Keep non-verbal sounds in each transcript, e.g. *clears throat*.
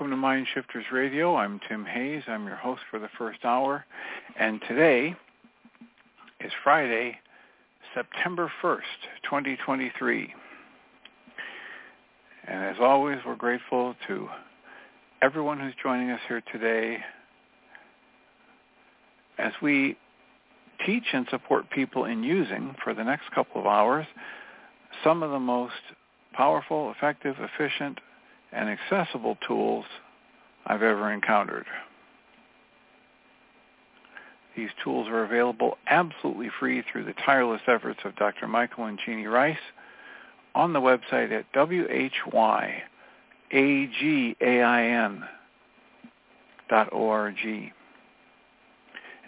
Welcome to Mind Shifters Radio. I'm Tim Hayes. I'm your host for the first hour. And today is Friday, September 1st, 2023. And as always, we're grateful to everyone who's joining us here today as we teach and support people in using, for the next couple of hours, some of the most powerful, effective, efficient, and accessible tools I've ever encountered. These tools are available absolutely free through the tireless efforts of Dr. Michael and Jeanie Ryce on the website at whyagain.org.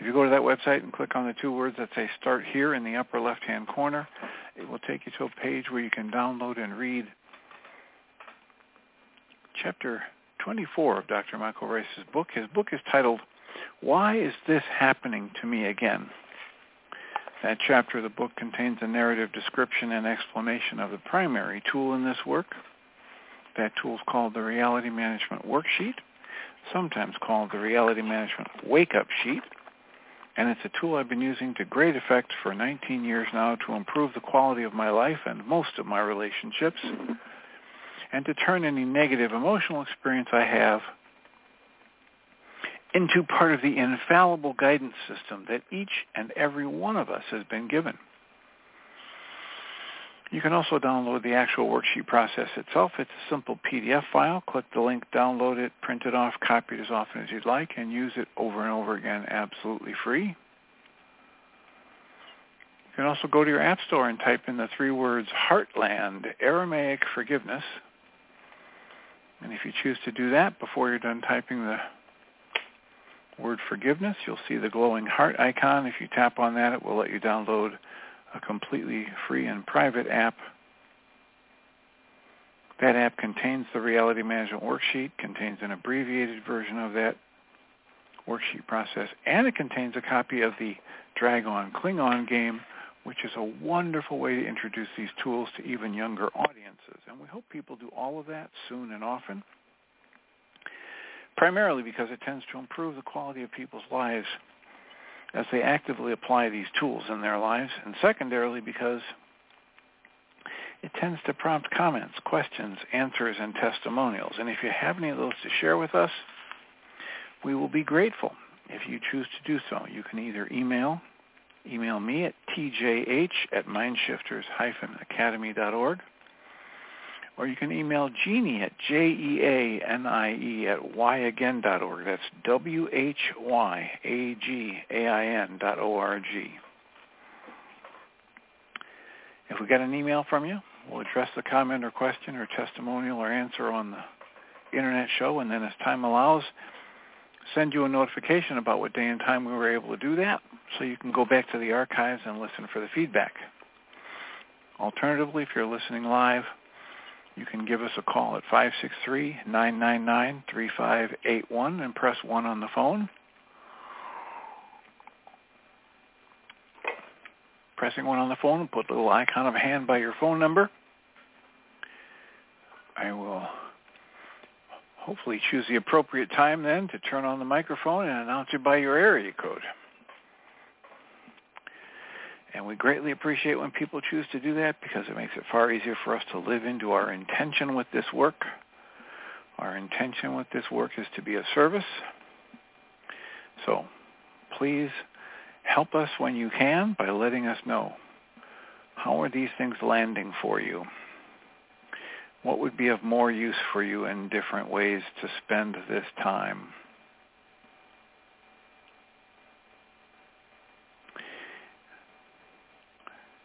If you go to that website and click on the two words that say Start Here in the upper left-hand corner, it will take you to a page where you can download and read chapter 24 of Dr. Michael Ryce's book. His book is titled, Why is This Happening to Me Again? That chapter of the book contains a narrative description and explanation of the primary tool in this work. That tool is called the Reality Management Worksheet, sometimes called the Reality Management Wake-Up Sheet. And it's a tool I've been using to great effect for 19 years now to improve the quality of my life and most of my relationships and to turn any negative emotional experience I have into part of the infallible guidance system that each and every one of us has been given. You can also download the actual worksheet process itself. It's a simple PDF file. Click the link, download it, print it off, copy it as often as you'd like, and use it over and over again absolutely free. You can also go to your App Store and type in the three words Heartland Aramaic Forgiveness and if you choose to do that before you're done typing the word forgiveness, you'll see the glowing heart icon. If you tap on that, it will let you download a completely free and private app. That app contains the reality management worksheet, contains an abbreviated version of that worksheet process, and it contains a copy of the Drag-On Klingon game which is a wonderful way to introduce these tools to even younger audiences. And we hope people do all of that soon and often, primarily because it tends to improve the quality of people's lives as they actively apply these tools in their lives, and secondarily because it tends to prompt comments, questions, answers, and testimonials. And if you have any of those to share with us, we will be grateful if you choose to do so. You can either email email me at tjh at mindshifters-academy.org. Or you can email Jeanie at J-E-A-N-I-E at whyagain.org. That's W-H-Y-A-G-A-I-N dot O-R-G. If we get an email from you, we'll address the comment or question or testimonial or answer on the internet show, and then as time allows, send you a notification about what day and time we were able to do that so you can go back to the archives and listen for the feedback. Alternatively, if you're listening live, you can give us a call at 563-999-3581 and press 1 on the phone. Pressing 1 on the phone, put a little icon of a hand by your phone number. I will hopefully choose the appropriate time then to turn on the microphone and announce it by your area code. And we greatly appreciate when people choose to do that because it makes it far easier for us to live into our intention with this work. Our intention with this work is to be of service. So please help us when you can by letting us know how are these things landing for you? What would be of more use for you in different ways to spend this time?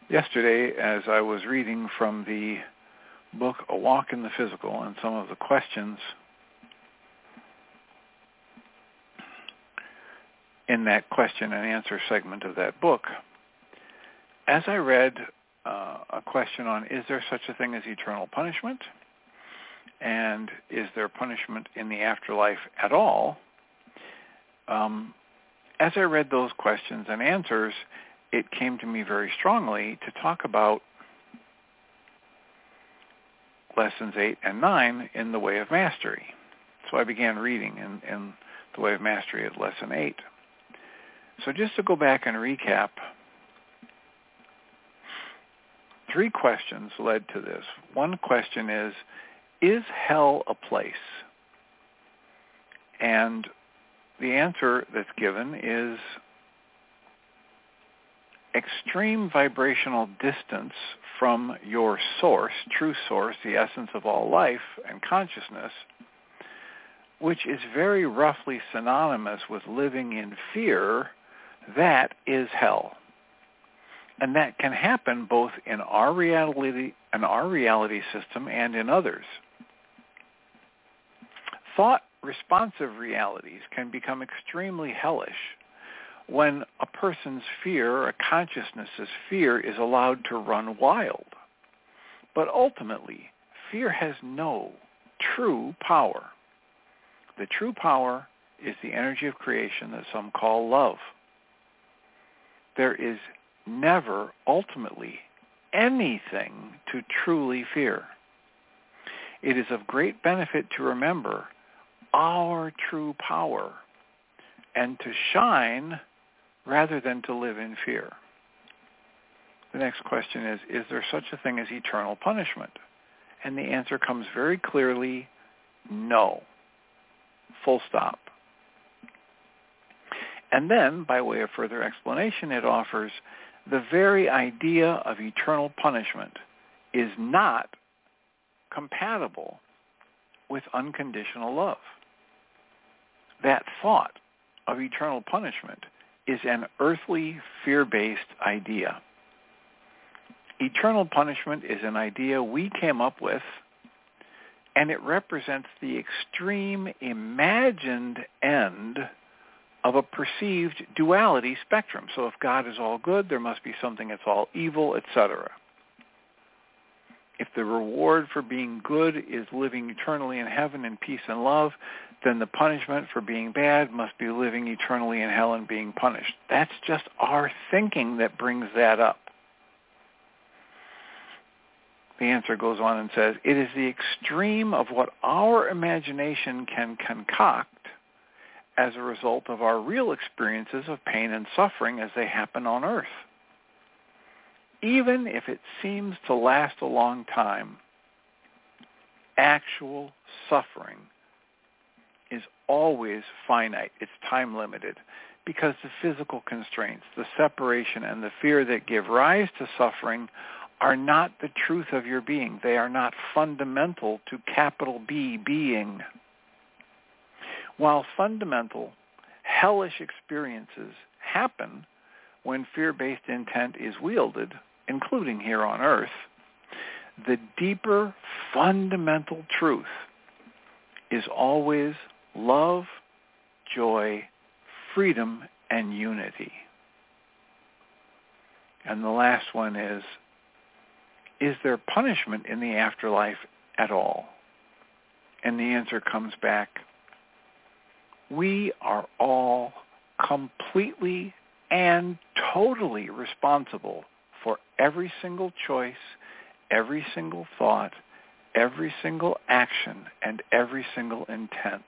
Yesterday, as I was reading from the book A Walk in the Physical and some of the questions in that question and answer segment of that book, as I read uh, a question on is there such a thing as eternal punishment? And is there punishment in the afterlife at all? Um, as I read those questions and answers, it came to me very strongly to talk about lessons 8 and 9 in the Way of Mastery. So I began reading in, in the Way of Mastery at lesson 8. So just to go back and recap, three questions led to this. One question is, is hell a place? And the answer that's given is extreme vibrational distance from your source, true source, the essence of all life and consciousness, which is very roughly synonymous with living in fear, that is hell. And that can happen both in our reality, in our reality system and in others. Thought responsive realities can become extremely hellish when a person's fear a consciousness's fear is allowed to run wild. But ultimately, fear has no true power. The true power is the energy of creation that some call love. There is never ultimately anything to truly fear. It is of great benefit to remember our true power and to shine rather than to live in fear. The next question is, is there such a thing as eternal punishment? And the answer comes very clearly, no. Full stop. And then, by way of further explanation, it offers the very idea of eternal punishment is not compatible with unconditional love. That thought of eternal punishment is an earthly, fear-based idea. Eternal punishment is an idea we came up with, and it represents the extreme imagined end of a perceived duality spectrum. So if God is all good, there must be something that's all evil, etc. If the reward for being good is living eternally in heaven in peace and love, then the punishment for being bad must be living eternally in hell and being punished. That's just our thinking that brings that up. The answer goes on and says, it is the extreme of what our imagination can concoct as a result of our real experiences of pain and suffering as they happen on earth. Even if it seems to last a long time, actual suffering is always finite. It's time limited because the physical constraints, the separation and the fear that give rise to suffering are not the truth of your being. They are not fundamental to capital B being. While fundamental, hellish experiences happen when fear-based intent is wielded, including here on earth, the deeper fundamental truth is always love, joy, freedom, and unity. And the last one is, is there punishment in the afterlife at all? And the answer comes back, we are all completely and totally responsible every single choice, every single thought, every single action and every single intent.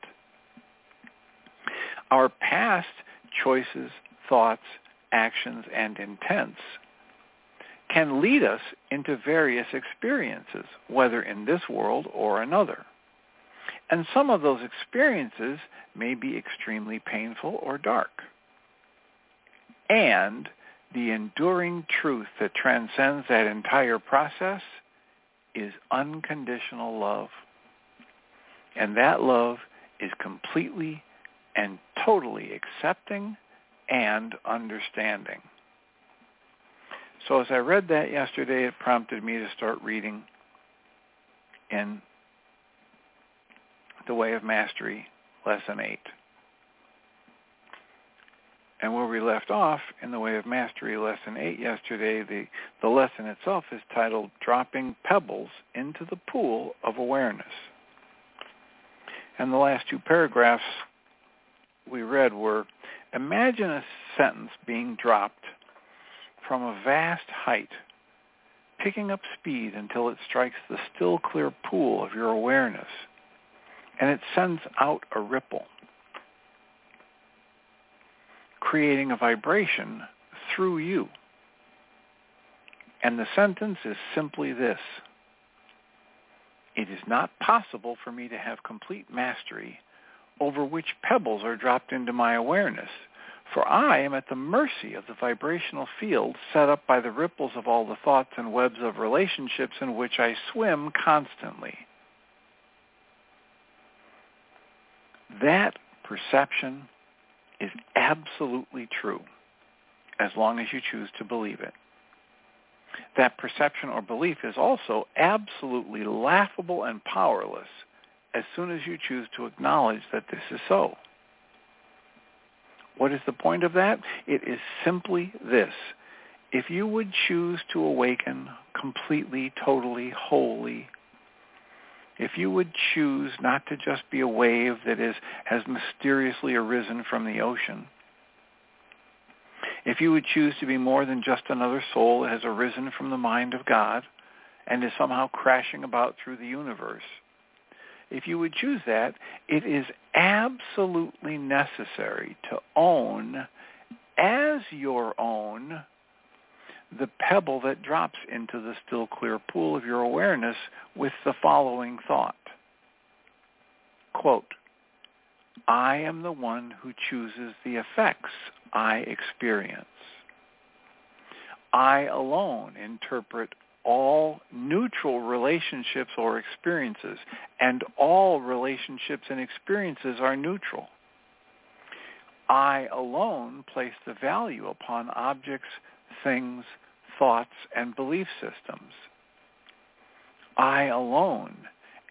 Our past choices, thoughts, actions, and intents can lead us into various experiences, whether in this world or another. And some of those experiences may be extremely painful or dark. And the enduring truth that transcends that entire process is unconditional love. And that love is completely and totally accepting and understanding. So as I read that yesterday, it prompted me to start reading in The Way of Mastery, Lesson 8. And where we left off in The Way of Mastery, Lesson 8 yesterday, the, the lesson itself is titled Dropping Pebbles into the Pool of Awareness. And the last two paragraphs we read were, imagine a sentence being dropped from a vast height, picking up speed until it strikes the still clear pool of your awareness, and it sends out a ripple, creating a vibration through you. And the sentence is simply this. It is not possible for me to have complete mastery over which pebbles are dropped into my awareness for I am at the mercy of the vibrational field set up by the ripples of all the thoughts and webs of relationships in which I swim constantly. That perception is absolutely true as long as you choose to believe it. That perception or belief is also absolutely laughable and powerless as soon as you choose to acknowledge that this is so. What is the point of that? It is simply this. If you would choose to awaken completely, totally, wholly, if you would choose not to just be a wave that is, has mysteriously arisen from the ocean, if you would choose to be more than just another soul that has arisen from the mind of God and is somehow crashing about through the universe, if you would choose that, it is absolutely necessary to own as your own the pebble that drops into the still clear pool of your awareness with the following thought. Quote, I am the one who chooses the effects I experience. I alone interpret all neutral relationships or experiences, and all relationships and experiences are neutral. I alone place the value upon objects, things, thoughts, and belief systems. I alone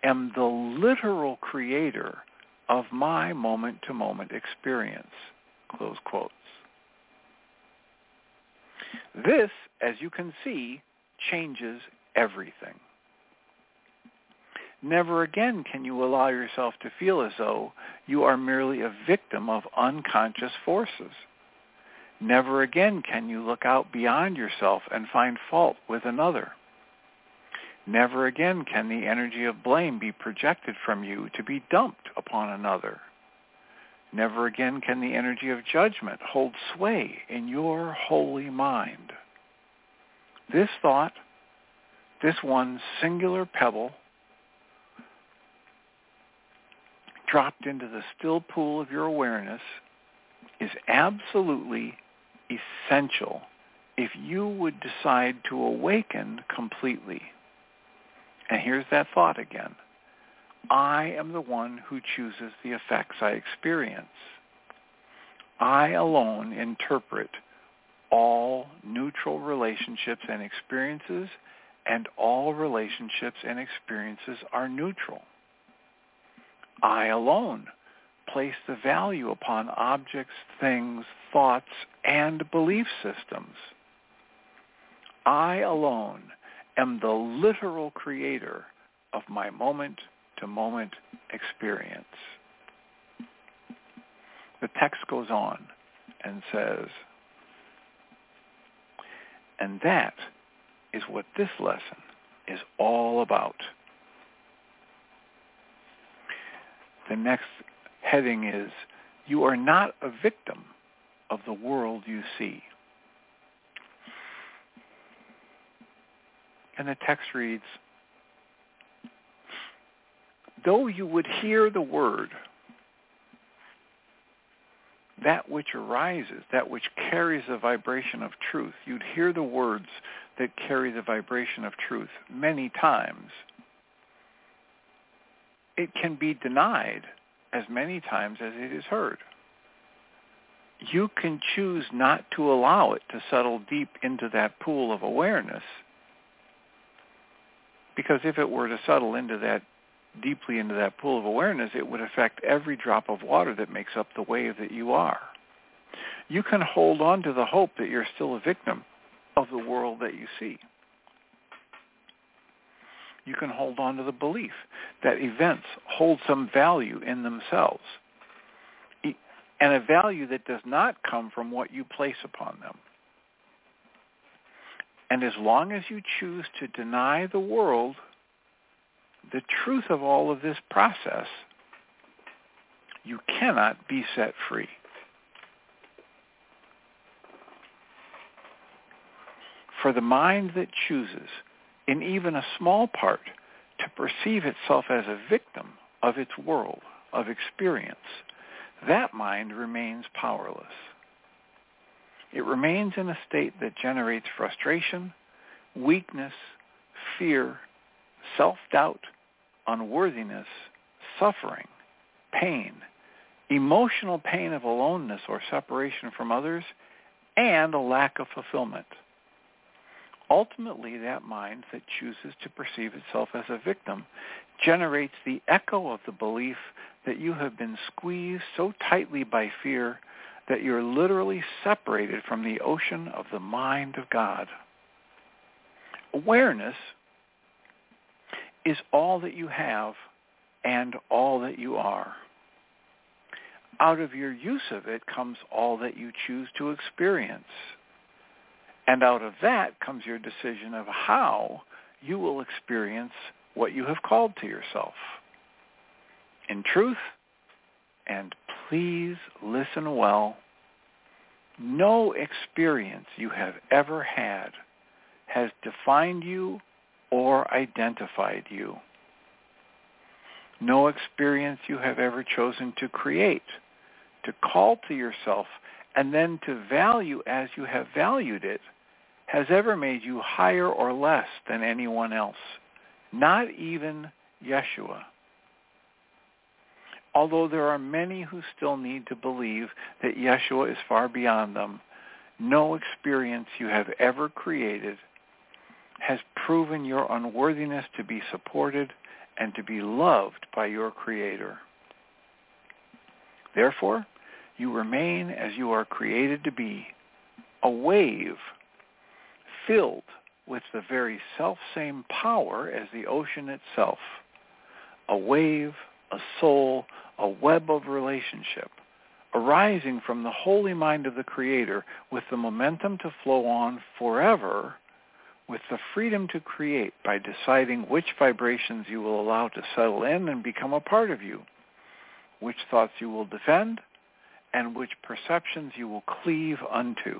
am the literal creator of my moment-to-moment experience. Close quotes. This, as you can see, changes everything. Never again can you allow yourself to feel as though you are merely a victim of unconscious forces. Never again can you look out beyond yourself and find fault with another. Never again can the energy of blame be projected from you to be dumped upon another. Never again can the energy of judgment hold sway in your holy mind. This thought, this one singular pebble, dropped into the still pool of your awareness is absolutely essential if you would decide to awaken completely. And here's that thought again. I am the one who chooses the effects I experience. I alone interpret all neutral relationships and experiences, and all relationships and experiences are neutral. I alone place the value upon objects, things, thoughts, and belief systems. I alone am the literal creator of my moment-to-moment experience. The text goes on and says, and that is what this lesson is all about. the next heading is, you are not a victim of the world you see. And the text reads, though you would hear the word, that which arises, that which carries the vibration of truth, you'd hear the words that carry the vibration of truth many times. It can be denied as many times as it is heard. You can choose not to allow it to settle deep into that pool of awareness because if it were to settle into that deeply into that pool of awareness, it would affect every drop of water that makes up the wave that you are. You can hold on to the hope that you're still a victim of the world that you see. You can hold on to the belief that events hold some value in themselves, and a value that does not come from what you place upon them. And as long as you choose to deny the world the truth of all of this process, you cannot be set free. For the mind that chooses, in even a small part, to perceive itself as a victim of its world, of experience, that mind remains powerless. It remains in a state that generates frustration, weakness, fear, self-doubt, unworthiness, suffering, pain, emotional pain of aloneness or separation from others, and a lack of fulfillment. Ultimately, that mind that chooses to perceive itself as a victim generates the echo of the belief that you have been squeezed so tightly by fear that you're literally separated from the ocean of the mind of God. Awareness is all that you have and all that you are. Out of your use of it comes all that you choose to experience. And out of that comes your decision of how you will experience what you have called to yourself. In truth, and please listen well, no experience you have ever had has defined you or identified you. No experience you have ever chosen to create, to call to yourself, and then to value as you have valued it has ever made you higher or less than anyone else, not even Yeshua. Although there are many who still need to believe that Yeshua is far beyond them, no experience you have ever created has proven your unworthiness to be supported and to be loved by your Creator. Therefore, you remain as you are created to be, a wave filled with the very self-same power as the ocean itself, a wave, a soul, a web of relationship, arising from the holy mind of the Creator with the momentum to flow on forever with the freedom to create by deciding which vibrations you will allow to settle in and become a part of you, which thoughts you will defend, and which perceptions you will cleave unto.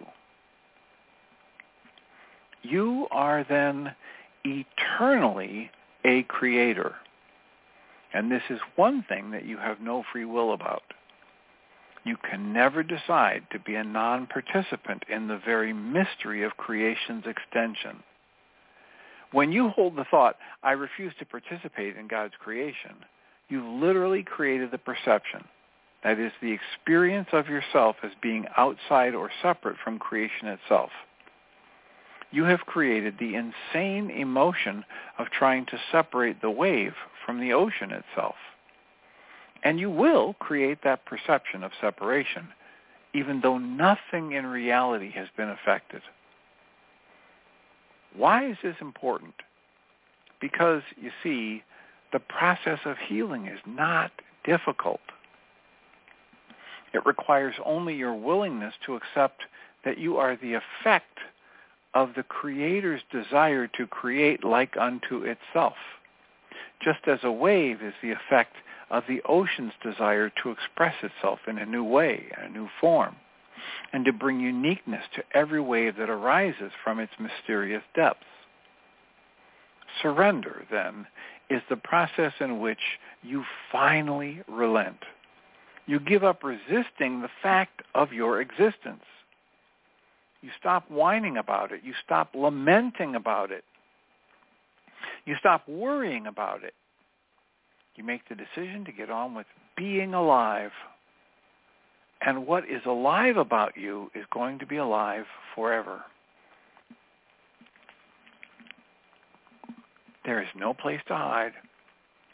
You are then eternally a creator. And this is one thing that you have no free will about. You can never decide to be a non-participant in the very mystery of creation's extension. When you hold the thought, I refuse to participate in God's creation, you've literally created the perception. That is the experience of yourself as being outside or separate from creation itself. You have created the insane emotion of trying to separate the wave from the ocean itself. And you will create that perception of separation, even though nothing in reality has been affected. Why is this important? Because, you see, the process of healing is not difficult. It requires only your willingness to accept that you are the effect of the Creator's desire to create like unto itself. just as a wave is the effect of the ocean's desire to express itself in a new way, a new form, and to bring uniqueness to every wave that arises from its mysterious depths. Surrender, then, is the process in which you finally relent. You give up resisting the fact of your existence. You stop whining about it. You stop lamenting about it. You stop worrying about it. You make the decision to get on with being alive. And what is alive about you is going to be alive forever. There is no place to hide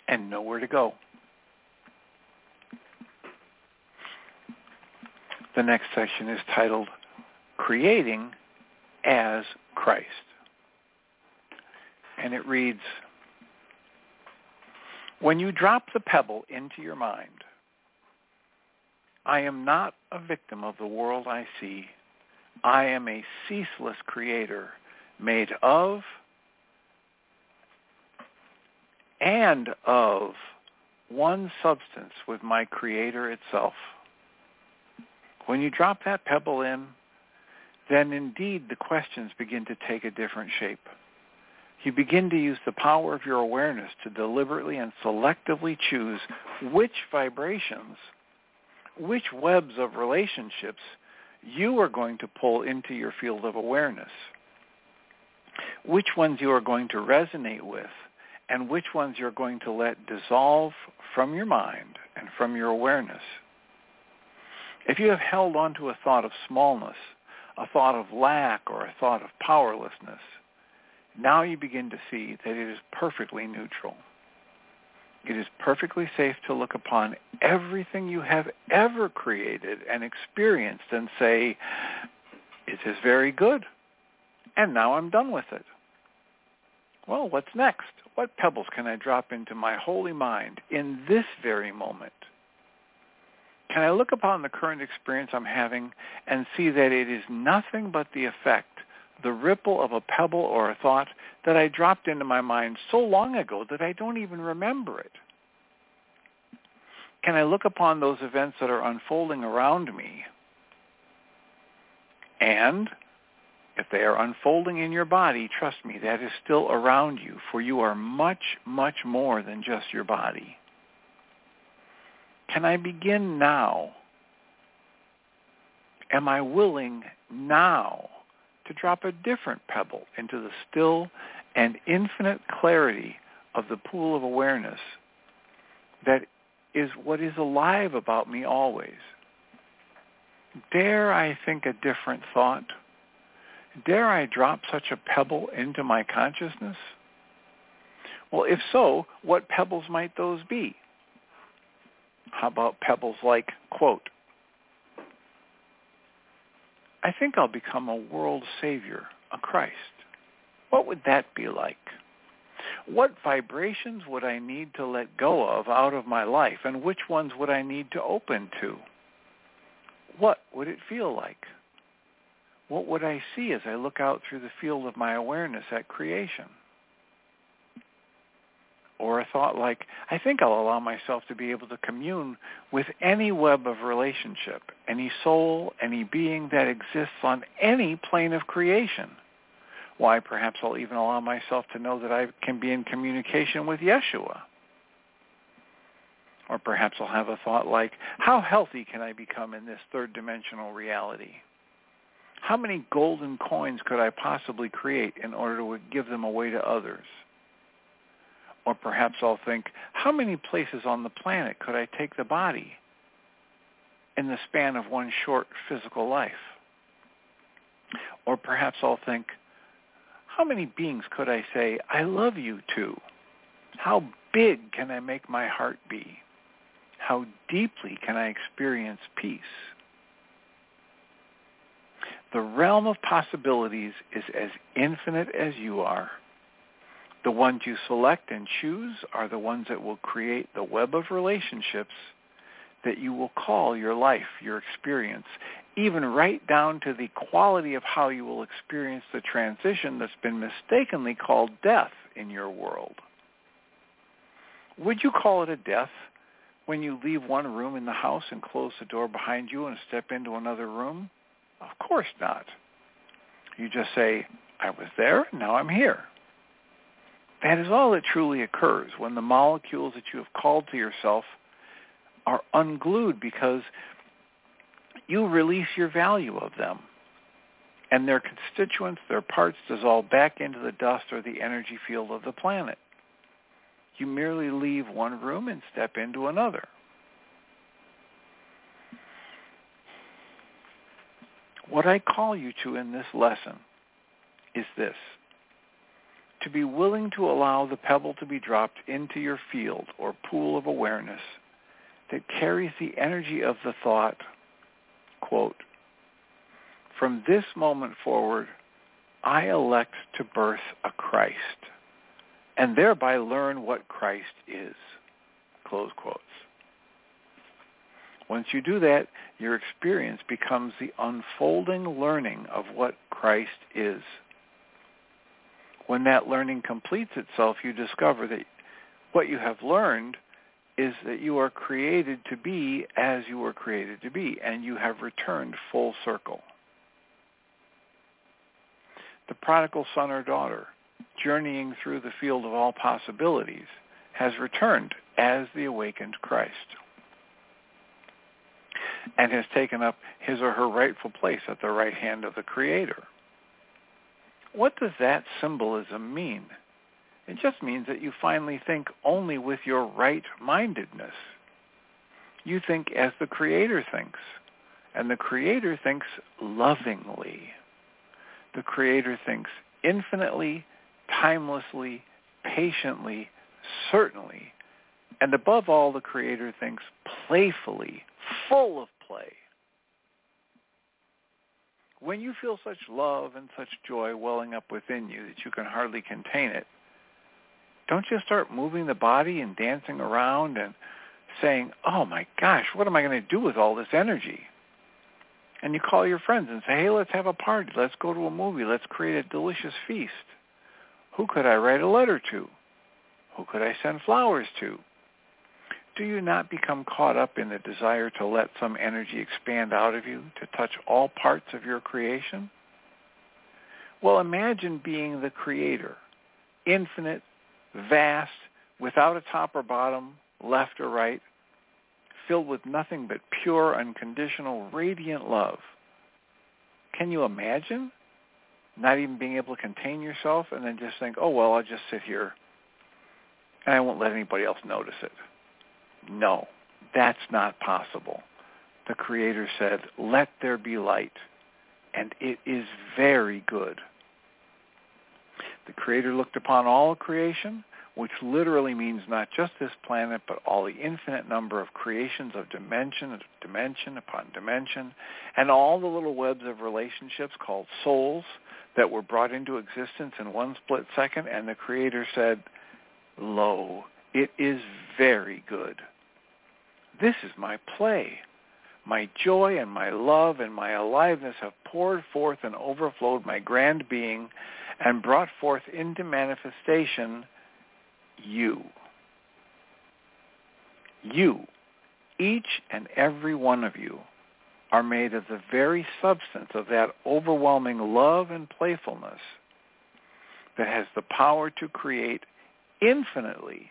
and nowhere to go. The next section is titled Creating as Christ. And it reads, When you drop the pebble into your mind, I am not a victim of the world I see. I am a ceaseless creator made of and of one substance with my creator itself. When you drop that pebble in, then indeed the questions begin to take a different shape. You begin to use the power of your awareness to deliberately and selectively choose which vibrations, which webs of relationships you are going to pull into your field of awareness, which ones you are going to resonate with, and which ones you're going to let dissolve from your mind and from your awareness. If you have held on to a thought of smallness, a thought of lack, or a thought of powerlessness, now you begin to see that it is perfectly neutral. It is perfectly safe to look upon everything you have ever created and experienced and say, it is very good, and now I'm done with it. Well, what's next? What pebbles can I drop into my holy mind in this very moment? Can I look upon the current experience I'm having and see that it is nothing but the effect, the ripple of a pebble or a thought that I dropped into my mind so long ago that I don't even remember it? Can I look upon those events that are unfolding around me and if they are unfolding in your body, trust me, that is still around you, for you are much, much more than just your body. Can I begin now? Am I willing now to drop a different pebble into the still and infinite clarity of the pool of awareness that is what is alive about me always? Dare I think a different thought? Dare I drop such a pebble into my consciousness? Well, if so, what pebbles might those be? How about pebbles like, quote, I think I'll become a world savior, a Christ. What would that be like? What vibrations would I need to let go of out of my life, and which ones would I need to open to? What would it feel like? what would I see as I look out through the field of my awareness at creation? Or a thought like, I think I'll allow myself to be able to commune with any web of relationship, any soul, any being that exists on any plane of creation. Why, perhaps I'll even allow myself to know that I can be in communication with Yeshua. Or perhaps I'll have a thought like, how healthy can I become in this third dimensional reality? how many golden coins could I possibly create in order to give them away to others? Or perhaps I'll think, how many places on the planet could I take the body in the span of one short physical life? Or perhaps I'll think, how many beings could I say, I love you to? How big can I make my heart be? How deeply can I experience peace? The realm of possibilities is as infinite as you are. The ones you select and choose are the ones that will create the web of relationships that you will call your life, your experience, even right down to the quality of how you will experience the transition that's been mistakenly called death in your world. Would you call it a death when you leave one room in the house and close the door behind you and step into another room? Of course not. You just say, I was there, now I'm here. That is all that truly occurs when the molecules that you have called to yourself are unglued because you release your value of them. And their constituents, their parts, dissolve back into the dust or the energy field of the planet. You merely leave one room and step into another. What I call you to in this lesson is this. To be willing to allow the pebble to be dropped into your field or pool of awareness that carries the energy of the thought, quote, from this moment forward, I elect to birth a Christ and thereby learn what Christ is, close quotes. Once you do that, your experience becomes the unfolding learning of what Christ is. When that learning completes itself, you discover that what you have learned is that you are created to be as you were created to be, and you have returned full circle. The prodigal son or daughter, journeying through the field of all possibilities, has returned as the awakened Christ and has taken up his or her rightful place at the right hand of the Creator. What does that symbolism mean? It just means that you finally think only with your right-mindedness. You think as the Creator thinks, and the Creator thinks lovingly. The Creator thinks infinitely, timelessly, patiently, certainly, and above all, the Creator thinks playfully, full of play. When you feel such love and such joy welling up within you that you can hardly contain it, don't you start moving the body and dancing around and saying, oh my gosh, what am I going to do with all this energy? And you call your friends and say, hey, let's have a party. Let's go to a movie. Let's create a delicious feast. Who could I write a letter to? Who could I send flowers to? Do you not become caught up in the desire to let some energy expand out of you to touch all parts of your creation? Well, imagine being the creator, infinite, vast, without a top or bottom, left or right, filled with nothing but pure, unconditional, radiant love. Can you imagine not even being able to contain yourself and then just think, oh, well, I'll just sit here and I won't let anybody else notice it? No, that's not possible. The Creator said, let there be light. And it is very good. The Creator looked upon all creation, which literally means not just this planet, but all the infinite number of creations of dimension, dimension upon dimension, and all the little webs of relationships called souls that were brought into existence in one split second, and the Creator said, Lo, it is very good. This is my play. My joy and my love and my aliveness have poured forth and overflowed my grand being and brought forth into manifestation you. You, each and every one of you, are made of the very substance of that overwhelming love and playfulness that has the power to create infinitely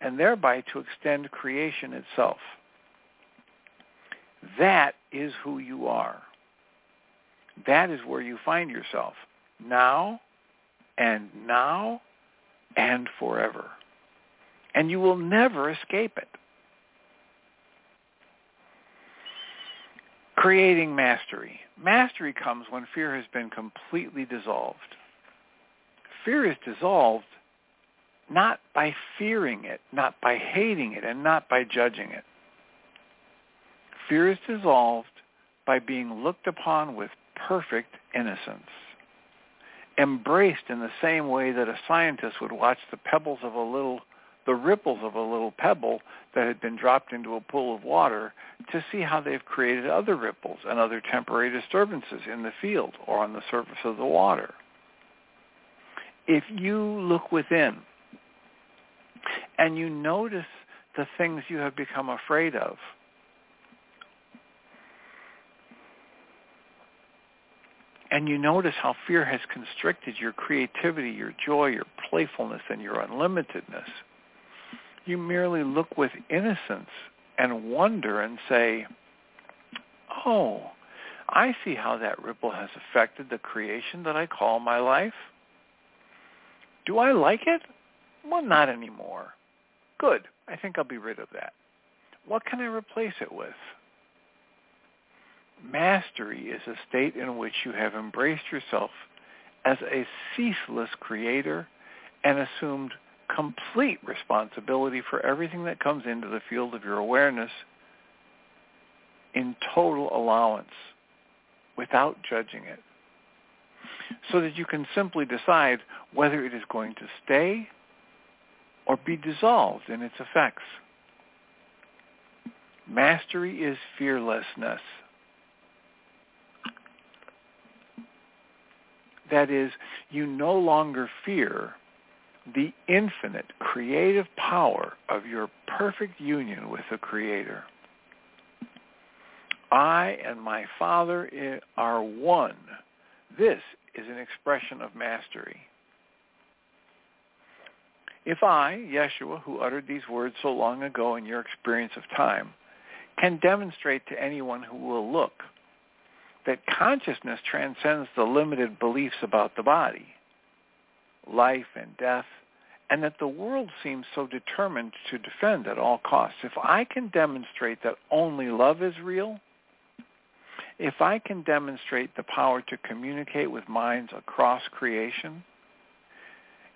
and thereby to extend creation itself. That is who you are. That is where you find yourself now and now and forever. And you will never escape it. Creating mastery. Mastery comes when fear has been completely dissolved. Fear is dissolved not by fearing it, not by hating it, and not by judging it. Fear is dissolved by being looked upon with perfect innocence, embraced in the same way that a scientist would watch the pebbles of a little the ripples of a little pebble that had been dropped into a pool of water to see how they've created other ripples and other temporary disturbances in the field or on the surface of the water. If you look within and you notice the things you have become afraid of. And you notice how fear has constricted your creativity, your joy, your playfulness, and your unlimitedness. You merely look with innocence and wonder and say, oh, I see how that ripple has affected the creation that I call my life. Do I like it? Well, not anymore. Good. I think I'll be rid of that. What can I replace it with? Mastery is a state in which you have embraced yourself as a ceaseless creator and assumed complete responsibility for everything that comes into the field of your awareness in total allowance without judging it so that you can simply decide whether it is going to stay or be dissolved in its effects. Mastery is fearlessness. That is, you no longer fear the infinite creative power of your perfect union with the Creator. I and my Father are one. This is an expression of mastery. If I, Yeshua, who uttered these words so long ago in your experience of time, can demonstrate to anyone who will look that consciousness transcends the limited beliefs about the body, life and death, and that the world seems so determined to defend at all costs. If I can demonstrate that only love is real, if I can demonstrate the power to communicate with minds across creation,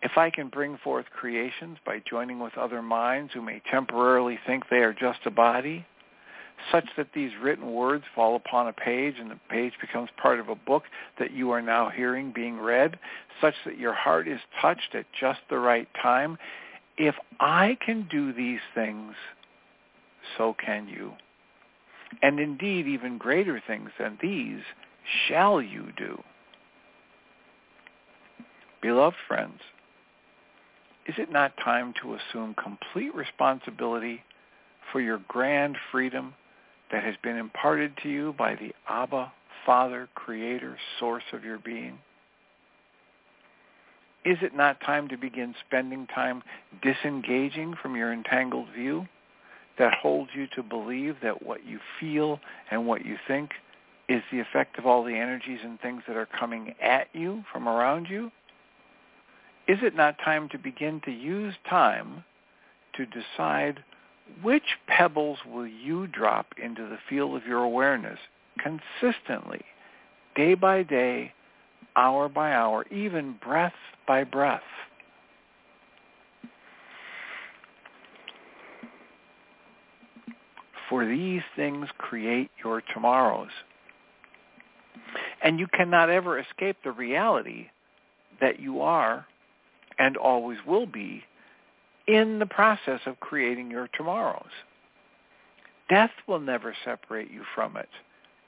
if I can bring forth creations by joining with other minds who may temporarily think they are just a body, such that these written words fall upon a page and the page becomes part of a book that you are now hearing being read, such that your heart is touched at just the right time. If I can do these things, so can you. And indeed, even greater things than these shall you do. Beloved friends, is it not time to assume complete responsibility for your grand freedom that has been imparted to you by the Abba, Father, Creator, Source of your being? Is it not time to begin spending time disengaging from your entangled view that holds you to believe that what you feel and what you think is the effect of all the energies and things that are coming at you from around you? Is it not time to begin to use time to decide which pebbles will you drop into the field of your awareness consistently, day by day, hour by hour, even breath by breath? For these things create your tomorrows. And you cannot ever escape the reality that you are and always will be in the process of creating your tomorrows. Death will never separate you from it,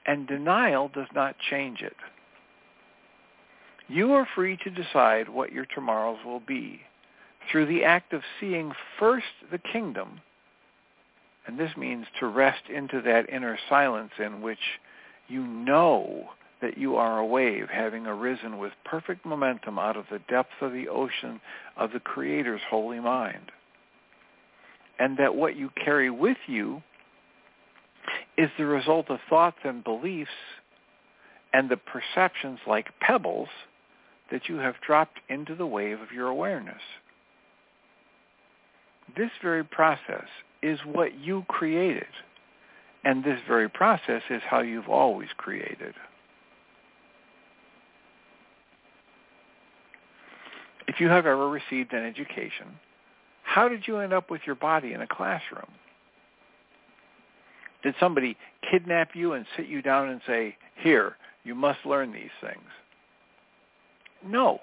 and denial does not change it. You are free to decide what your tomorrows will be through the act of seeing first the kingdom, and this means to rest into that inner silence in which you know that you are a wave having arisen with perfect momentum out of the depths of the ocean of the Creator's holy mind. And that what you carry with you is the result of thoughts and beliefs and the perceptions like pebbles that you have dropped into the wave of your awareness. This very process is what you created, and this very process is how you've always created. If you have ever received an education, how did you end up with your body in a classroom? Did somebody kidnap you and sit you down and say, here, you must learn these things? No.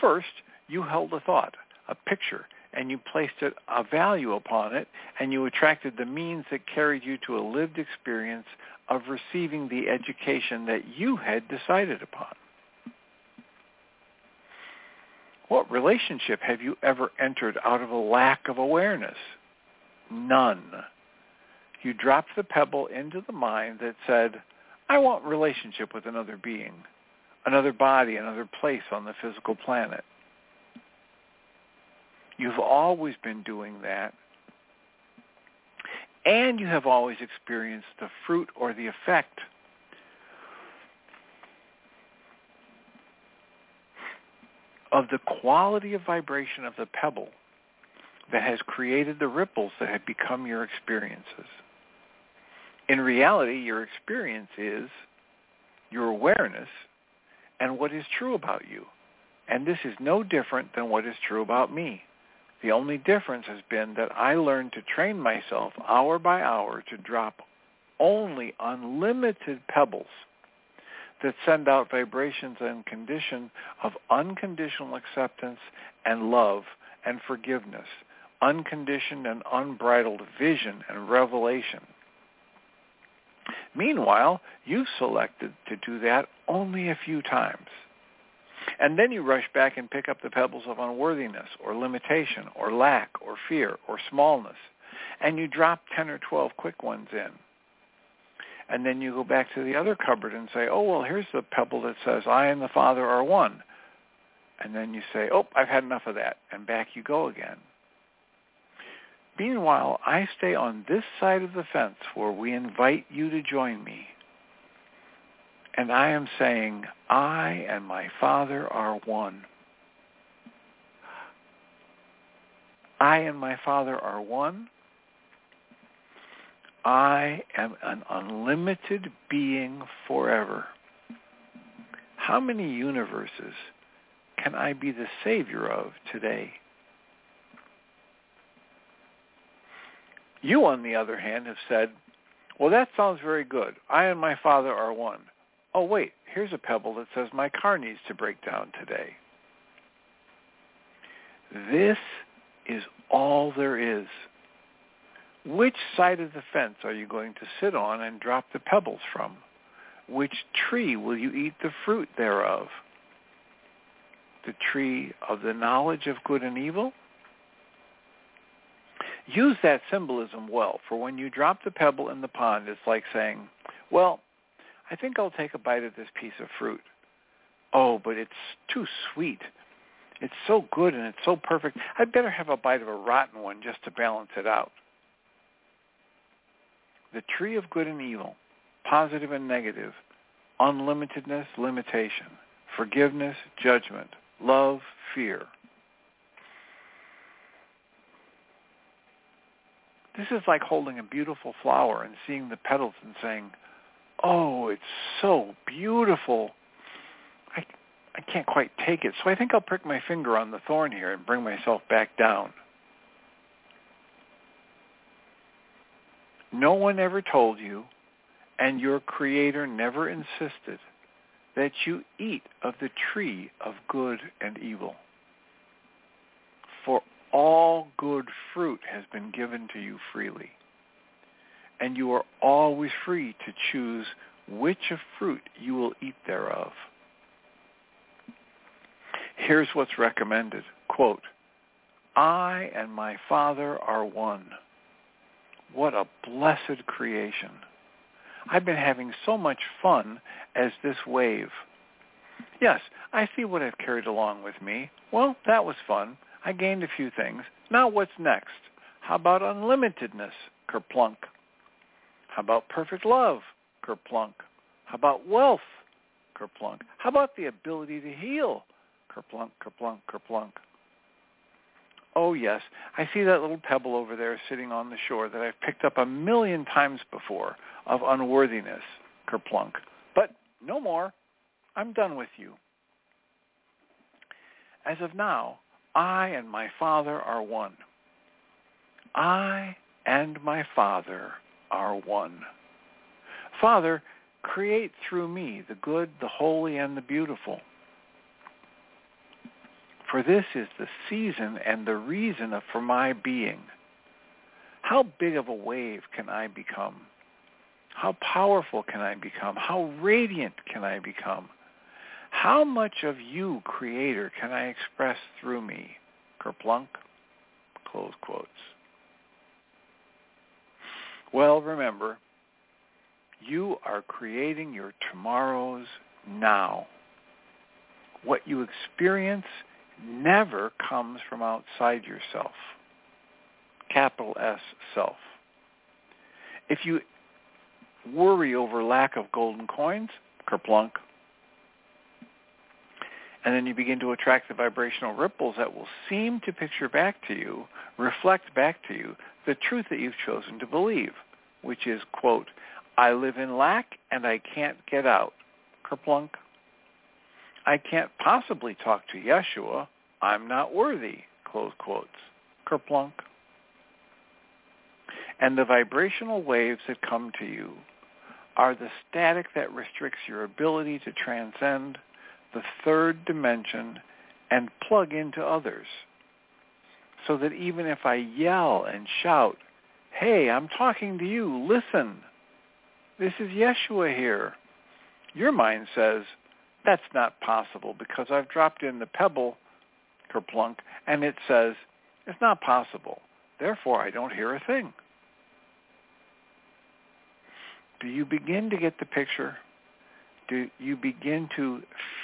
First, you held a thought, a picture, and you placed a value upon it, and you attracted the means that carried you to a lived experience of receiving the education that you had decided upon. What relationship have you ever entered out of a lack of awareness? None. You dropped the pebble into the mind that said, I want relationship with another being, another body, another place on the physical planet. You've always been doing that. And you have always experienced the fruit or the effect of the quality of vibration of the pebble that has created the ripples that have become your experiences. In reality, your experience is your awareness and what is true about you. And this is no different than what is true about me. The only difference has been that I learned to train myself hour by hour to drop only unlimited pebbles that send out vibrations and condition of unconditional acceptance and love and forgiveness, unconditioned and unbridled vision and revelation. Meanwhile, you've selected to do that only a few times. And then you rush back and pick up the pebbles of unworthiness or limitation or lack or fear or smallness. And you drop 10 or 12 quick ones in. And then you go back to the other cupboard and say, oh, well, here's the pebble that says, I and the Father are one. And then you say, oh, I've had enough of that. And back you go again. Meanwhile, I stay on this side of the fence where we invite you to join me. And I am saying, I and my Father are one. I and my Father are one. I am an unlimited being forever. How many universes can I be the savior of today? You, on the other hand, have said, well, that sounds very good. I and my Father are one. Oh, wait, here's a pebble that says my car needs to break down today. This is all there is. Which side of the fence are you going to sit on and drop the pebbles from? Which tree will you eat the fruit thereof? The tree of the knowledge of good and evil? Use that symbolism well, for when you drop the pebble in the pond, it's like saying, well, I think I'll take a bite of this piece of fruit. Oh, but it's too sweet. It's so good and it's so perfect. I'd better have a bite of a rotten one just to balance it out. The tree of good and evil, positive and negative, unlimitedness, limitation, forgiveness, judgment, love, fear. This is like holding a beautiful flower and seeing the petals and saying, oh, it's so beautiful. I, I can't quite take it. So I think I'll prick my finger on the thorn here and bring myself back down. No one ever told you, and your Creator never insisted, that you eat of the tree of good and evil. For all good fruit has been given to you freely and you are always free to choose which of fruit you will eat thereof. Here's what's recommended. Quote, I and my Father are one. What a blessed creation. I've been having so much fun as this wave. Yes, I see what I've carried along with me. Well, that was fun. I gained a few things. Now what's next? How about unlimitedness? Kerplunk. How about perfect love? Kerplunk. How about wealth? Kerplunk. How about the ability to heal? Kerplunk, kerplunk, kerplunk. Oh yes, I see that little pebble over there sitting on the shore that I've picked up a million times before of unworthiness, kerplunk. But no more. I'm done with you. As of now, I and my Father are one. I and my Father are one. Father, create through me the good, the holy, and the beautiful. For this is the season and the reason for my being. How big of a wave can I become? How powerful can I become? How radiant can I become? How much of you, Creator, can I express through me? Kerplunk. Close quotes. Well, remember, you are creating your tomorrows now. What you experience never comes from outside yourself. Capital S, self. If you worry over lack of golden coins, kerplunk, and then you begin to attract the vibrational ripples that will seem to picture back to you, reflect back to you, the truth that you've chosen to believe, which is, quote, I live in lack and I can't get out, kerplunk. I can't possibly talk to Yeshua. I'm not worthy, close quotes, kerplunk. And the vibrational waves that come to you are the static that restricts your ability to transcend the third dimension and plug into others. So that even if I yell and shout, hey, I'm talking to you, listen, this is Yeshua here. Your mind says, that's not possible because I've dropped in the pebble, kerplunk, and it says, it's not possible. Therefore, I don't hear a thing. Do you begin to get the picture? Do you begin to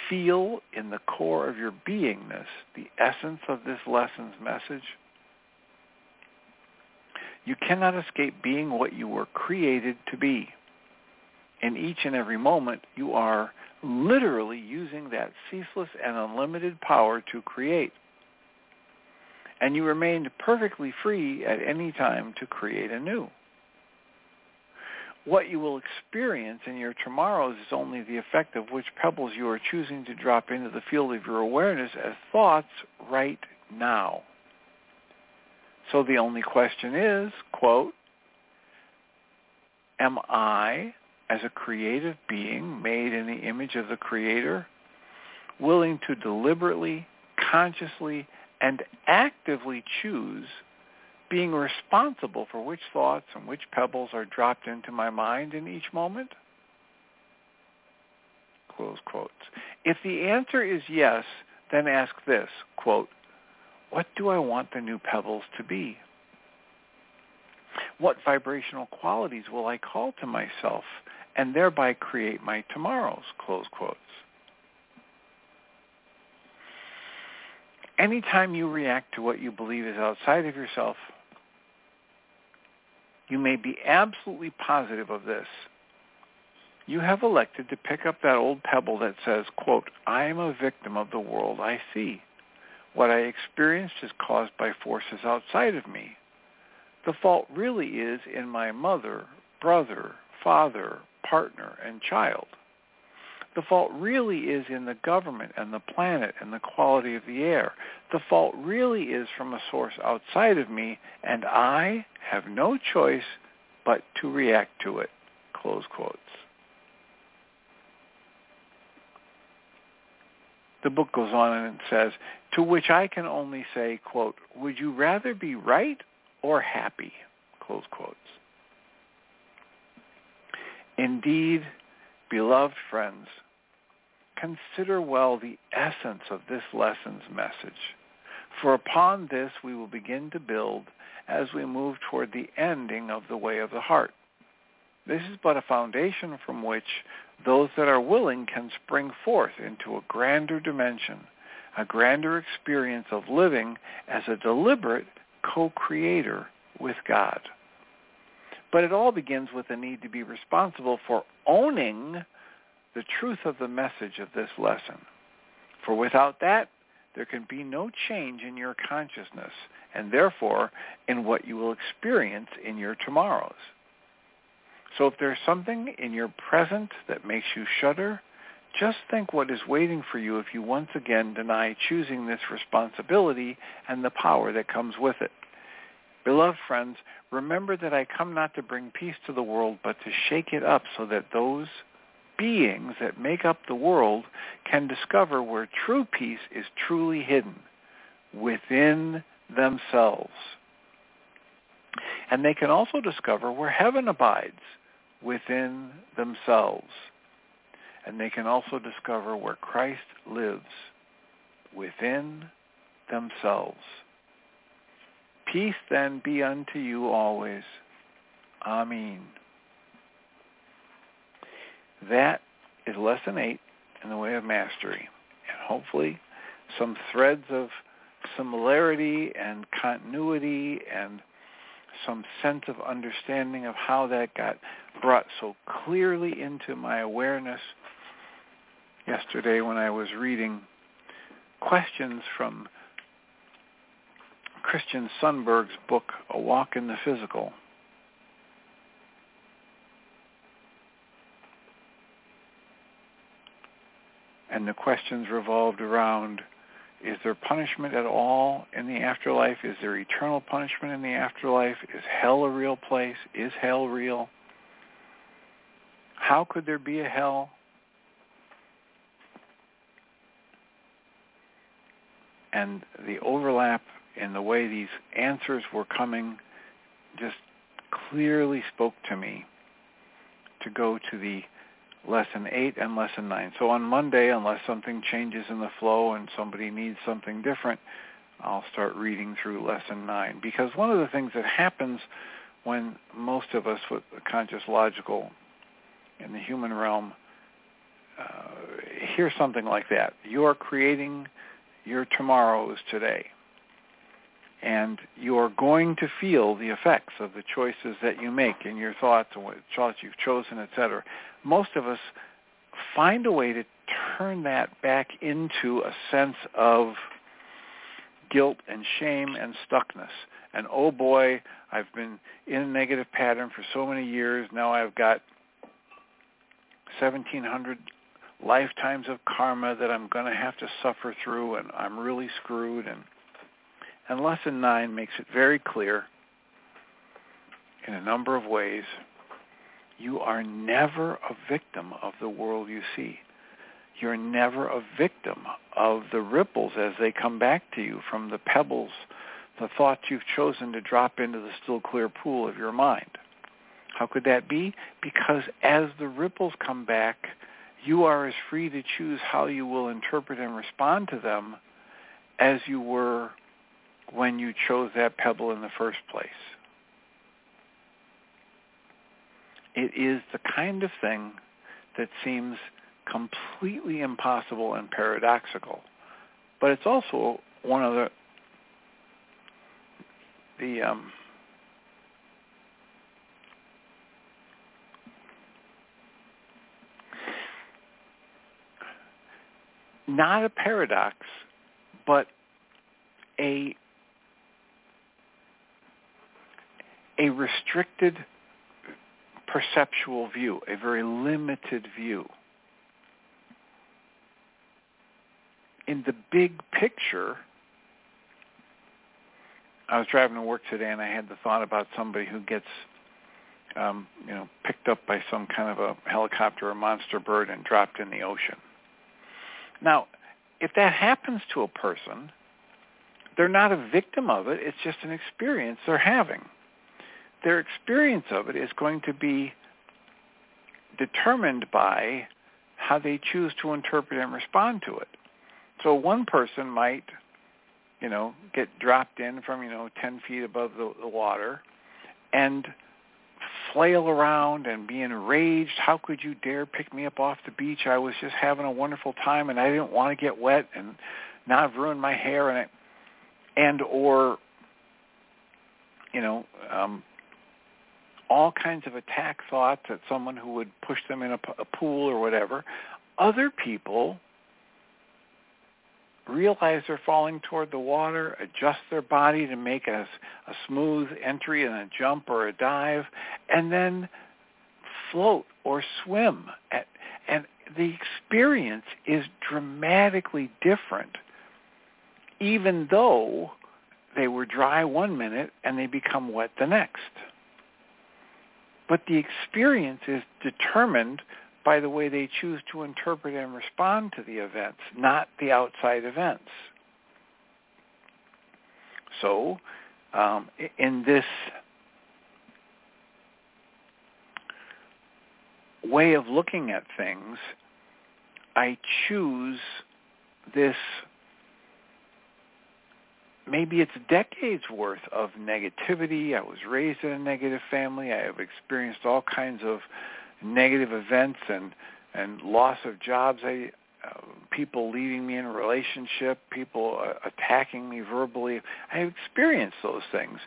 feel in the core of your beingness the essence of this lesson's message? You cannot escape being what you were created to be. In each and every moment, you are literally using that ceaseless and unlimited power to create. And you remained perfectly free at any time to create anew what you will experience in your tomorrows is only the effect of which pebbles you are choosing to drop into the field of your awareness as thoughts right now. So the only question is, quote, am I, as a creative being made in the image of the Creator, willing to deliberately, consciously, and actively choose being responsible for which thoughts and which pebbles are dropped into my mind in each moment? Close quotes. If the answer is yes, then ask this, quote, what do I want the new pebbles to be? What vibrational qualities will I call to myself and thereby create my tomorrows? Close quotes. Anytime you react to what you believe is outside of yourself, you may be absolutely positive of this. You have elected to pick up that old pebble that says, quote, I am a victim of the world I see. What I experienced is caused by forces outside of me. The fault really is in my mother, brother, father, partner, and child. The fault really is in the government and the planet and the quality of the air. The fault really is from a source outside of me, and I have no choice but to react to it. Close quotes. The book goes on and it says, to which I can only say, quote, would you rather be right or happy? Close quotes. Indeed, beloved friends, consider well the essence of this lesson's message. For upon this we will begin to build as we move toward the ending of the way of the heart. This is but a foundation from which those that are willing can spring forth into a grander dimension, a grander experience of living as a deliberate co-creator with God. But it all begins with the need to be responsible for owning the truth of the message of this lesson. For without that, there can be no change in your consciousness and therefore in what you will experience in your tomorrows. So if there's something in your present that makes you shudder, just think what is waiting for you if you once again deny choosing this responsibility and the power that comes with it. Beloved friends, remember that I come not to bring peace to the world, but to shake it up so that those beings that make up the world can discover where true peace is truly hidden within themselves. And they can also discover where heaven abides within themselves. And they can also discover where Christ lives within themselves. Peace then be unto you always. Amen. That is lesson eight in the way of mastery. And hopefully some threads of similarity and continuity and some sense of understanding of how that got brought so clearly into my awareness yesterday when I was reading questions from Christian Sundberg's book, A Walk in the Physical. And the questions revolved around is there punishment at all in the afterlife? Is there eternal punishment in the afterlife? Is hell a real place? Is hell real? How could there be a hell? And the overlap in the way these answers were coming just clearly spoke to me to go to the lesson 8 and lesson 9. So on Monday, unless something changes in the flow and somebody needs something different, I'll start reading through lesson 9. Because one of the things that happens when most of us with conscious logical in the human realm uh, hear something like that, you are creating your tomorrow is today and you're going to feel the effects of the choices that you make in your thoughts and what thoughts you've chosen, etc. Most of us find a way to turn that back into a sense of guilt and shame and stuckness. And oh boy, I've been in a negative pattern for so many years. Now I've got 1700 lifetimes of karma that I'm going to have to suffer through and I'm really screwed and and Lesson 9 makes it very clear in a number of ways. You are never a victim of the world you see. You're never a victim of the ripples as they come back to you from the pebbles, the thoughts you've chosen to drop into the still clear pool of your mind. How could that be? Because as the ripples come back, you are as free to choose how you will interpret and respond to them as you were when you chose that pebble in the first place. It is the kind of thing that seems completely impossible and paradoxical, but it's also one of the the um, not a paradox, but a a restricted perceptual view, a very limited view. In the big picture, I was driving to work today and I had the thought about somebody who gets, um, you know, picked up by some kind of a helicopter or monster bird and dropped in the ocean. Now, if that happens to a person, they're not a victim of it. It's just an experience they're having their experience of it is going to be determined by how they choose to interpret and respond to it. So one person might, you know, get dropped in from, you know, 10 feet above the, the water and flail around and be enraged. How could you dare pick me up off the beach? I was just having a wonderful time and I didn't want to get wet and now I've ruined my hair and I, and or you know um all kinds of attack thoughts at someone who would push them in a, a pool or whatever. Other people realize they're falling toward the water, adjust their body to make a, a smooth entry and a jump or a dive, and then float or swim. At, and the experience is dramatically different, even though they were dry one minute and they become wet the next. But the experience is determined by the way they choose to interpret and respond to the events, not the outside events. So um, in this way of looking at things, I choose this maybe it's decades worth of negativity. I was raised in a negative family. I have experienced all kinds of negative events and and loss of jobs. I uh, people leaving me in a relationship, people uh, attacking me verbally. I have experienced those things,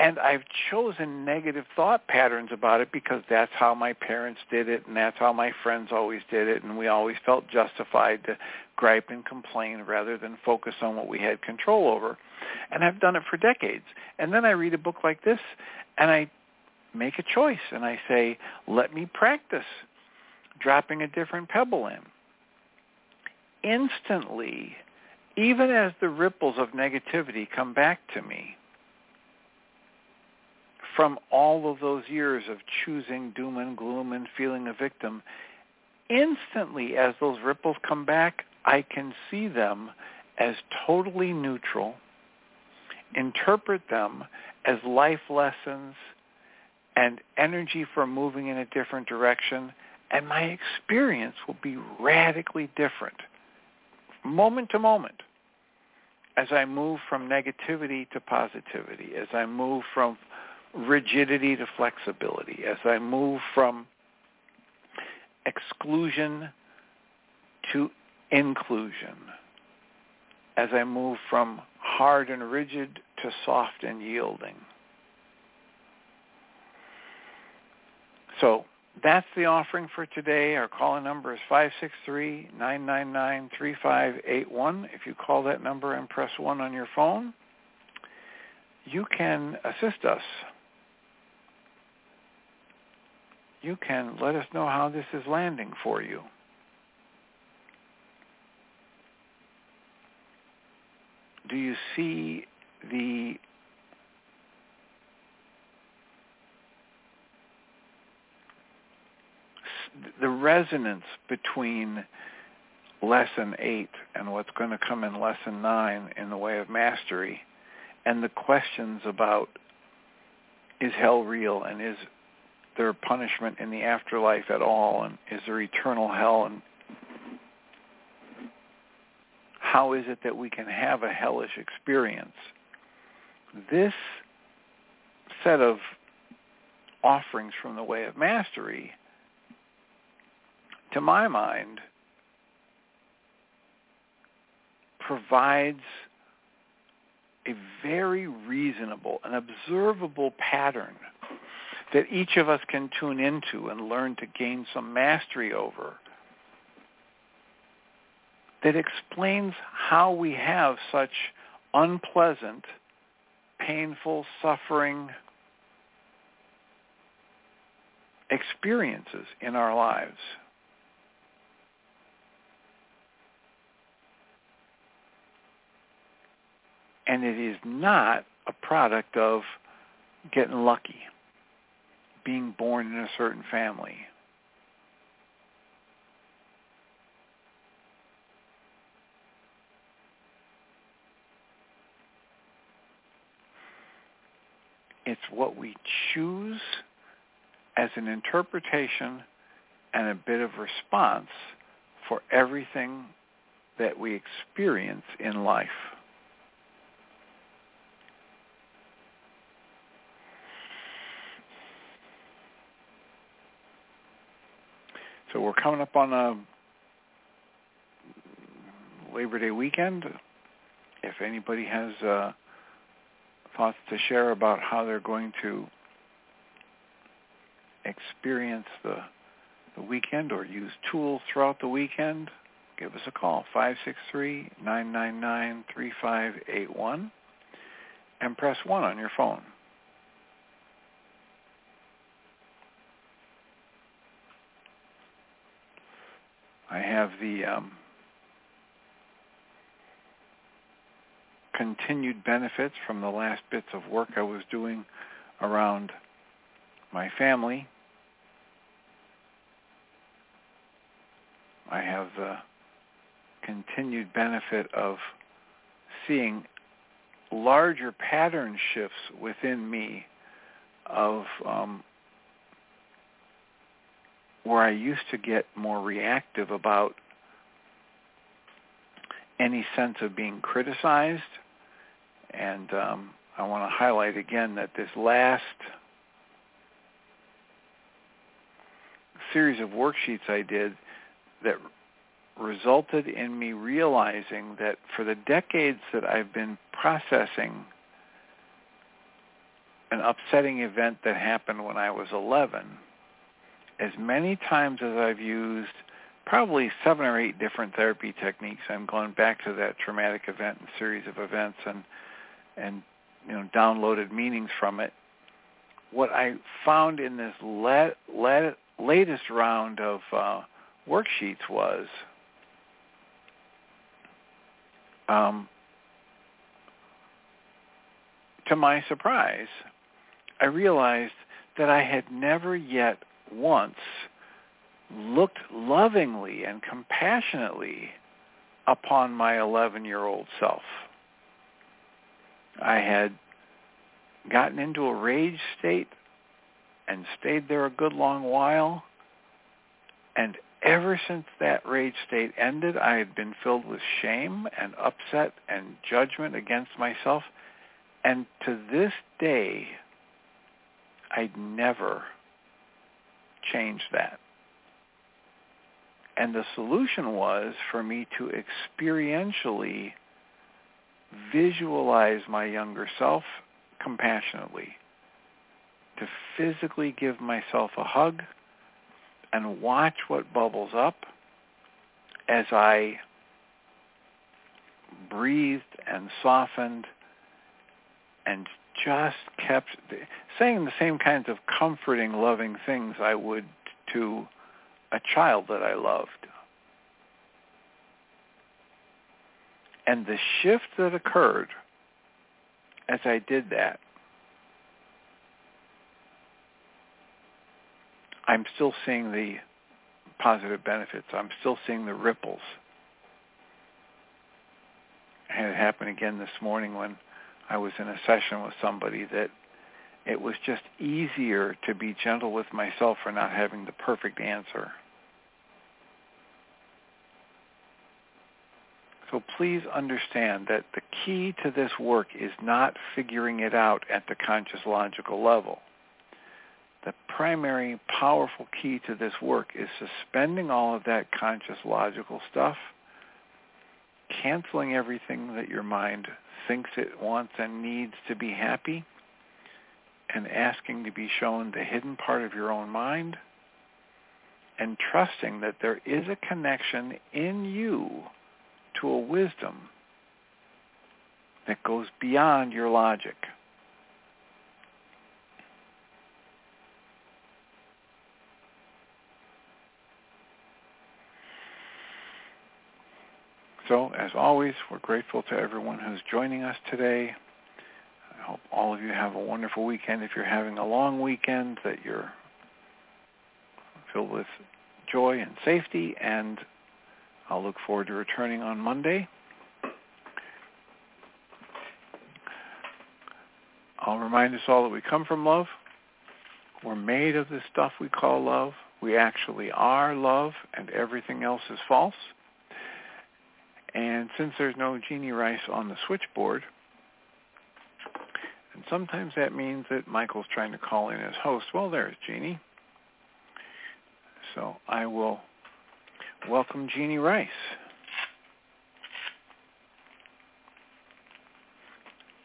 and I've chosen negative thought patterns about it because that's how my parents did it and that's how my friends always did it and we always felt justified to gripe and complain rather than focus on what we had control over. And I've done it for decades. And then I read a book like this and I make a choice and I say, let me practice dropping a different pebble in. Instantly, even as the ripples of negativity come back to me, from all of those years of choosing doom and gloom and feeling a victim, instantly as those ripples come back, I can see them as totally neutral, interpret them as life lessons and energy for moving in a different direction, and my experience will be radically different moment to moment as I move from negativity to positivity, as I move from rigidity to flexibility, as I move from exclusion to inclusion, as I move from hard and rigid to soft and yielding. So that's the offering for today. Our call-in number is 563-999-3581. If you call that number and press 1 on your phone, you can assist us you can let us know how this is landing for you. Do you see the the resonance between lesson 8 and what's going to come in lesson 9 in the way of mastery and the questions about is hell real and is there punishment in the afterlife at all? And is there eternal hell? And how is it that we can have a hellish experience? This set of offerings from the way of mastery, to my mind, provides a very reasonable and observable pattern that each of us can tune into and learn to gain some mastery over that explains how we have such unpleasant, painful, suffering experiences in our lives. And it is not a product of getting lucky being born in a certain family. It's what we choose as an interpretation and a bit of response for everything that we experience in life. So we're coming up on a Labor Day weekend. If anybody has uh, thoughts to share about how they're going to experience the the weekend or use tools throughout the weekend, give us a call, 563-999-3581, and press 1 on your phone. I have the um, continued benefits from the last bits of work I was doing around my family. I have the continued benefit of seeing larger pattern shifts within me of um, where I used to get more reactive about any sense of being criticized. And um, I want to highlight again that this last series of worksheets I did that resulted in me realizing that for the decades that I've been processing an upsetting event that happened when I was 11, as many times as I've used probably seven or eight different therapy techniques, I'm going back to that traumatic event and series of events and and you know downloaded meanings from it. What I found in this latest round of uh, worksheets was um, to my surprise, I realized that I had never yet once looked lovingly and compassionately upon my 11-year-old self. I had gotten into a rage state and stayed there a good long while. And ever since that rage state ended, I had been filled with shame and upset and judgment against myself. And to this day, I'd never changed that. And the solution was for me to experientially visualize my younger self compassionately, to physically give myself a hug and watch what bubbles up as I breathed and softened and just kept saying the same kinds of comforting, loving things I would to a child that I loved. And the shift that occurred as I did that, I'm still seeing the positive benefits. I'm still seeing the ripples. I had it happen again this morning when I was in a session with somebody that it was just easier to be gentle with myself for not having the perfect answer. So please understand that the key to this work is not figuring it out at the conscious logical level. The primary powerful key to this work is suspending all of that conscious logical stuff, canceling everything that your mind thinks it wants and needs to be happy, and asking to be shown the hidden part of your own mind, and trusting that there is a connection in you to a wisdom that goes beyond your logic. So, as always, we're grateful to everyone who's joining us today. I hope all of you have a wonderful weekend. If you're having a long weekend, that you're filled with joy and safety, and I'll look forward to returning on Monday. I'll remind us all that we come from love. We're made of the stuff we call love. We actually are love, and everything else is false. And since there's no Jeanie Ryce on the switchboard, and sometimes that means that Michael's trying to call in as host. Well, there's Jeanie. So I will welcome Jeanie Ryce.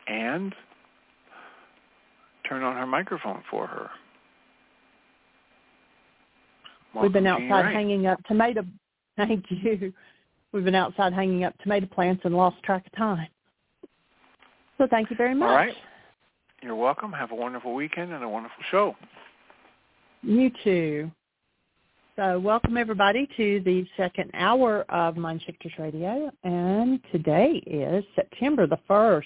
And turn on her microphone for her. Welcome, We've been outside hanging up tomato. *laughs* Thank you. We've been outside hanging up tomato plants and lost track of time. So thank you very much. All right. You're welcome. Have a wonderful weekend and a wonderful show. You too. So welcome everybody to the second hour of Mind Shifters Radio. And today is September the 1st,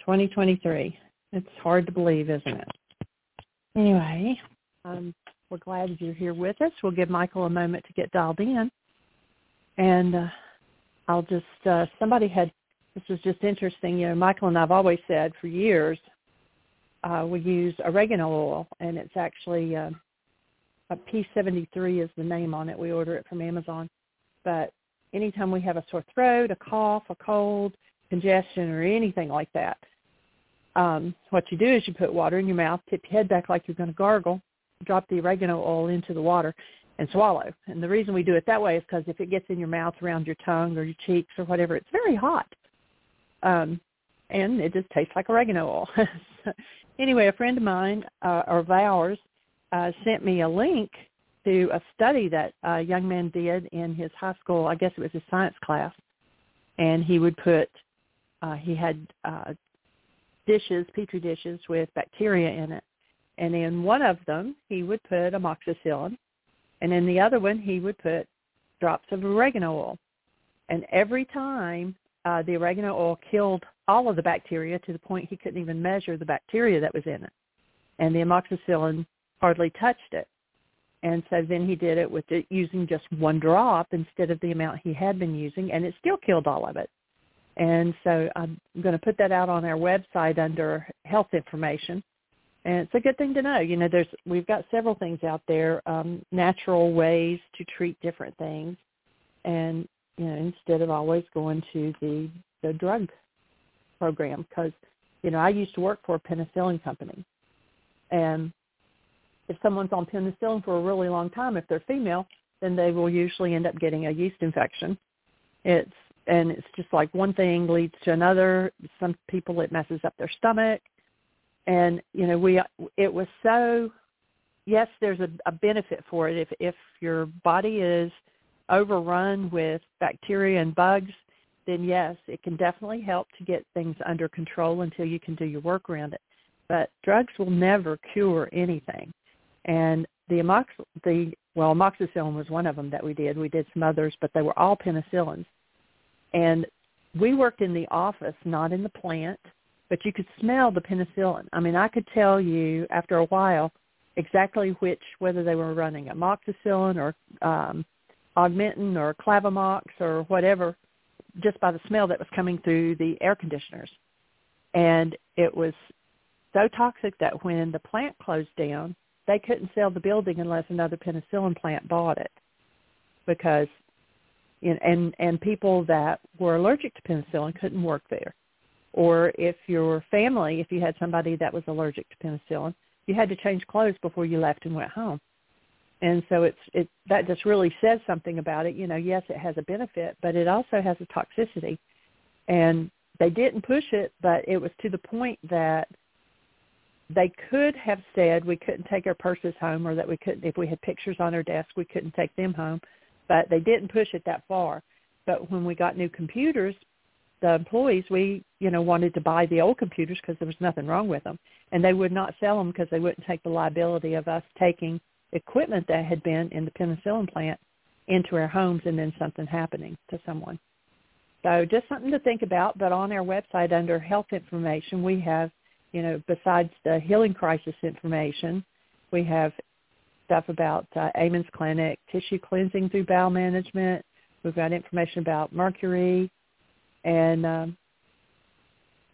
2023. It's hard to believe, isn't it? Anyway, um, we're glad you're here with us. We'll give Michael a moment to get dialed in. And uh, I'll just, uh, somebody had, this was just interesting. You know, Michael and I have always said for years, uh, we use oregano oil, and it's actually uh, a P73 is the name on it. We order it from Amazon, but anytime we have a sore throat, a cough, a cold, congestion, or anything like that. Um, what you do is you put water in your mouth, tip your head back like you're going to gargle, drop the oregano oil into the water, and swallow. And the reason we do it that way is because if it gets in your mouth around your tongue or your cheeks or whatever, it's very hot. Um, and it just tastes like oregano oil. *laughs* anyway, a friend of mine, uh, or of ours, uh, sent me a link to a study that a young man did in his high school. I guess it was his science class, and he would put uh, he had uh, dishes, petri dishes with bacteria in it, and in one of them he would put amoxicillin, and in the other one he would put drops of oregano oil, and every time uh, the oregano oil killed all of the bacteria to the point he couldn't even measure the bacteria that was in it, and the amoxicillin hardly touched it. And so then he did it with it using just one drop instead of the amount he had been using, and it still killed all of it. And so I'm going to put that out on our website under health information. And it's a good thing to know. You know, there's we've got several things out there, um, natural ways to treat different things, and you know, instead of always going to the the drug program, because you know I used to work for a penicillin company, and if someone's on penicillin for a really long time, if they're female, then they will usually end up getting a yeast infection. It's and it's just like one thing leads to another. Some people it messes up their stomach, and you know we it was so. Yes, there's a, a benefit for it if if your body is overrun with bacteria and bugs, then yes, it can definitely help to get things under control until you can do your work around it. But drugs will never cure anything. And the amox the well amoxicillin was one of them that we did. We did some others, but they were all penicillins. And we worked in the office, not in the plant, but you could smell the penicillin. I mean, I could tell you after a while exactly which whether they were running amoxicillin or um, augmentin or clavamox or whatever just by the smell that was coming through the air conditioners. And it was so toxic that when the plant closed down, they couldn't sell the building unless another penicillin plant bought it because and and people that were allergic to penicillin couldn't work there or if your family if you had somebody that was allergic to penicillin you had to change clothes before you left and went home. And so it's it that just really says something about it. You know yes it has a benefit but it also has a toxicity. And they didn't push it but it was to the point that they could have said we couldn't take our purses home or that we couldn't if we had pictures on our desk we couldn't take them home. But they didn't push it that far. But when we got new computers the employees we you know wanted to buy the old computers because there was nothing wrong with them and they would not sell them because they wouldn't take the liability of us taking equipment that had been in the penicillin plant into our homes and then something happening to someone so just something to think about but on our website under health information we have you know, besides the healing crisis information, we have stuff about uh, Amen's Clinic, tissue cleansing through bowel management. We've got information about mercury and um,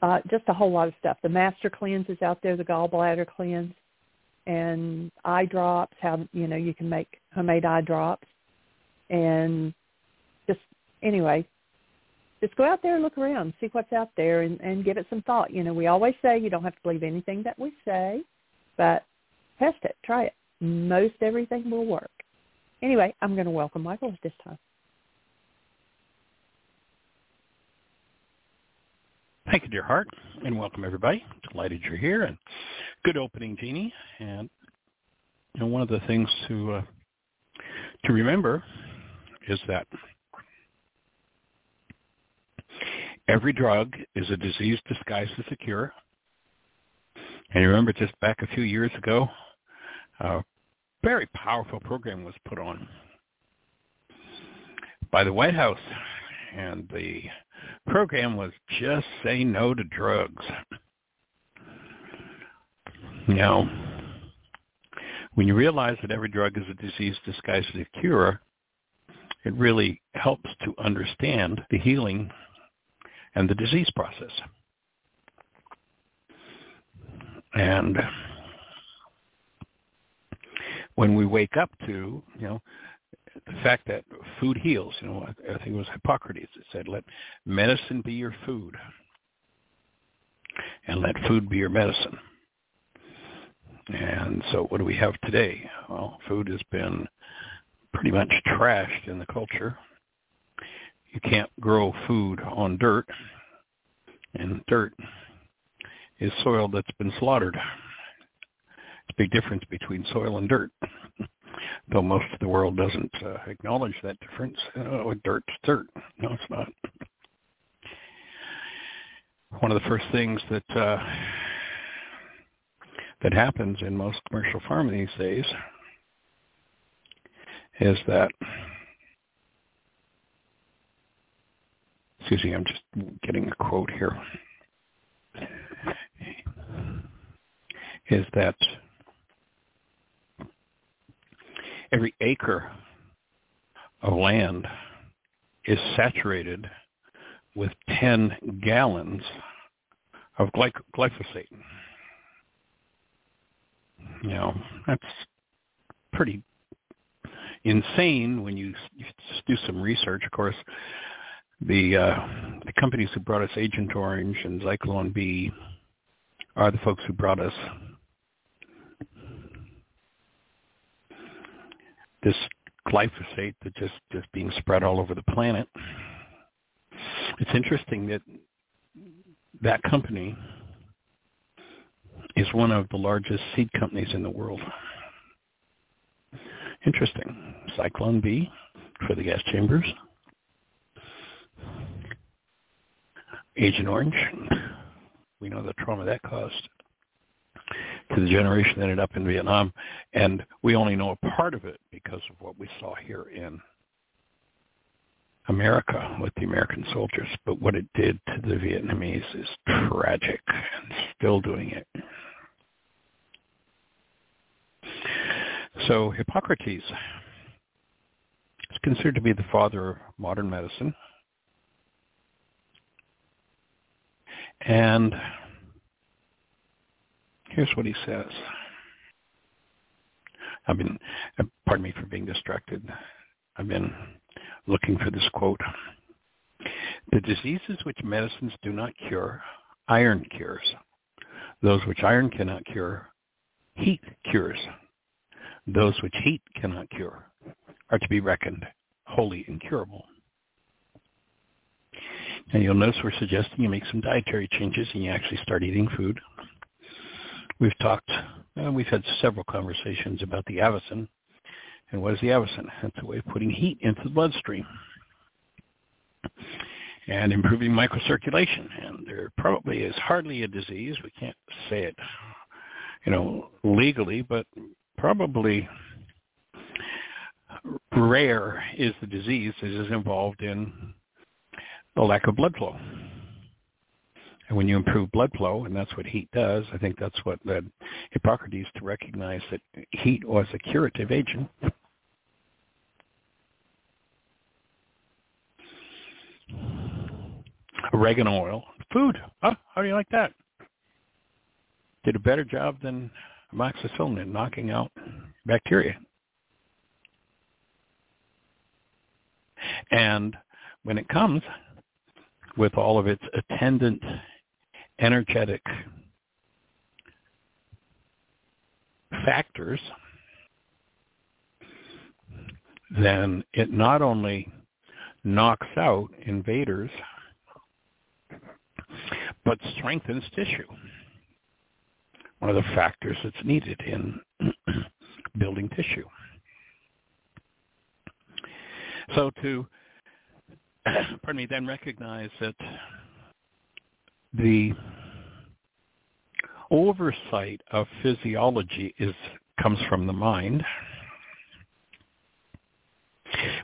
uh, just a whole lot of stuff. The master cleanse is out there, the gallbladder cleanse, and eye drops, how, you know, you can make homemade eye drops. And just, anyway, just go out there and look around, see what's out there, and, and give it some thought. You know, we always say you don't have to believe anything that we say, but test it, try it. Most everything will work. Anyway, I'm going to welcome Michael at this time. Thank you, dear heart, and welcome everybody. Delighted you're here, and good opening, Jeanie. And you know, one of the things to uh, to remember is that every drug is a disease disguised as a cure. And you remember just back a few years ago, a very powerful program was put on by the White House. And the program was just say no to drugs. Now, when you realize that every drug is a disease disguised as a cure, it really helps to understand the healing and the disease process. And when we wake up to, you know, the fact that food heals. You know, I, I think it was Hippocrates that said, "Let medicine be your food, and let food be your medicine." And so, what do we have today? Well, food has been pretty much trashed in the culture. You can't grow food on dirt, and dirt is soil that's been slaughtered. It's a big difference between soil and dirt. Though most of the world doesn't uh, acknowledge that difference. Oh, dirt's dirt. No, it's not. One of the first things that uh, that happens in most commercial farming these days is that excuse me, I'm just getting a quote here. Is that every acre of land is saturated with 10 gallons of glyphosate. You know, that's pretty insane when you do some research. Of course, the uh, the companies who brought us Agent Orange and Zyklon B are the folks who brought us this glyphosate that just just being spread all over the planet. It's interesting that that company is one of the largest seed companies in the world. Interesting. Zyklon B for the gas chambers. Agent Orange. We know the trauma that caused to the generation that ended up in Vietnam. And we only know a part of it because of what we saw here in America with the American soldiers. But what it did to the Vietnamese is tragic and still doing it. So Hippocrates is considered to be the father of modern medicine. And here's what he says. I've been, pardon me for being distracted. I've been looking for this quote. The diseases which medicines do not cure, iron cures. Those which iron cannot cure, heat cures. Those which heat cannot cure are to be reckoned wholly incurable. And you'll notice we're suggesting you make some dietary changes and you actually start eating food. We've talked, uh, we've had several conversations about the avacen. And what is the avacen? It's a way of putting heat into the bloodstream and improving microcirculation. And there probably is hardly a disease, we can't say it, you know, legally, but probably rare is the disease that is involved in the lack of blood flow. And when you improve blood flow, and that's what heat does, I think that's what led Hippocrates to recognize that heat was a curative agent. Oregano oil, food. Huh? How do you like that? Did a better job than amoxicillin in knocking out bacteria. And when it comes with all of its attendant energetic factors, then it not only knocks out invaders, but strengthens tissue. One of the factors that's needed in *clears throat* building tissue. So to, *clears throat* pardon me, then recognize that the oversight of physiology is comes from the mind.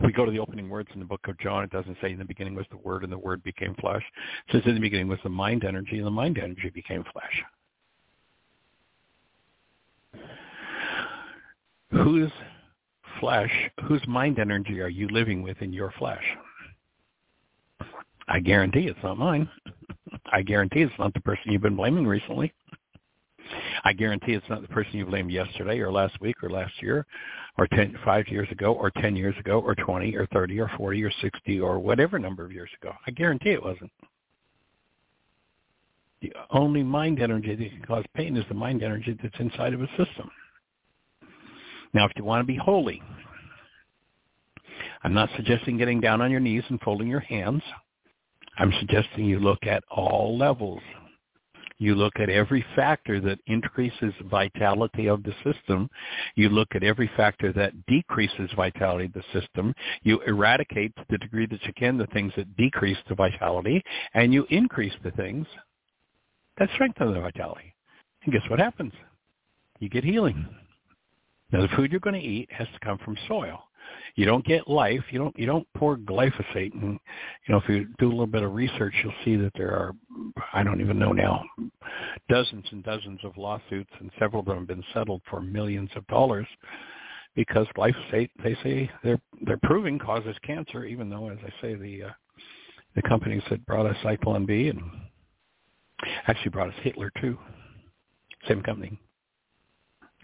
We go to the opening words in the book of John, it doesn't say in the beginning was the Word and the Word became flesh. It says in the beginning was the mind energy and the mind energy became flesh. Whose flesh, whose mind energy are you living with in your flesh? I guarantee it's not mine. I guarantee it's not the person you've been blaming recently. I guarantee it's not the person you blamed yesterday or last week or last year or ten, five years ago or 10 years ago or 20 or 30 or 40 or 60 or whatever number of years ago. I guarantee it wasn't. The only mind energy that can cause pain is the mind energy that's inside of a system. Now, if you want to be holy, I'm not suggesting getting down on your knees and folding your hands. I'm suggesting you look at all levels. You look at every factor that increases vitality of the system. You look at every factor that decreases vitality of the system. You eradicate to the degree that you can the things that decrease the vitality, and you increase the things that strengthen the vitality. And guess what happens? You get healing. Now the food you're going to eat has to come from soil. You don't get life. You don't you don't pour glyphosate. And you know if you do a little bit of research, you'll see that there are I don't even know now dozens and dozens of lawsuits, and several of them have been settled for millions of dollars because glyphosate they say they're they're proving causes cancer, even though as I say the uh, the companies that brought us Zyklon B and actually brought us Hitler too, same company.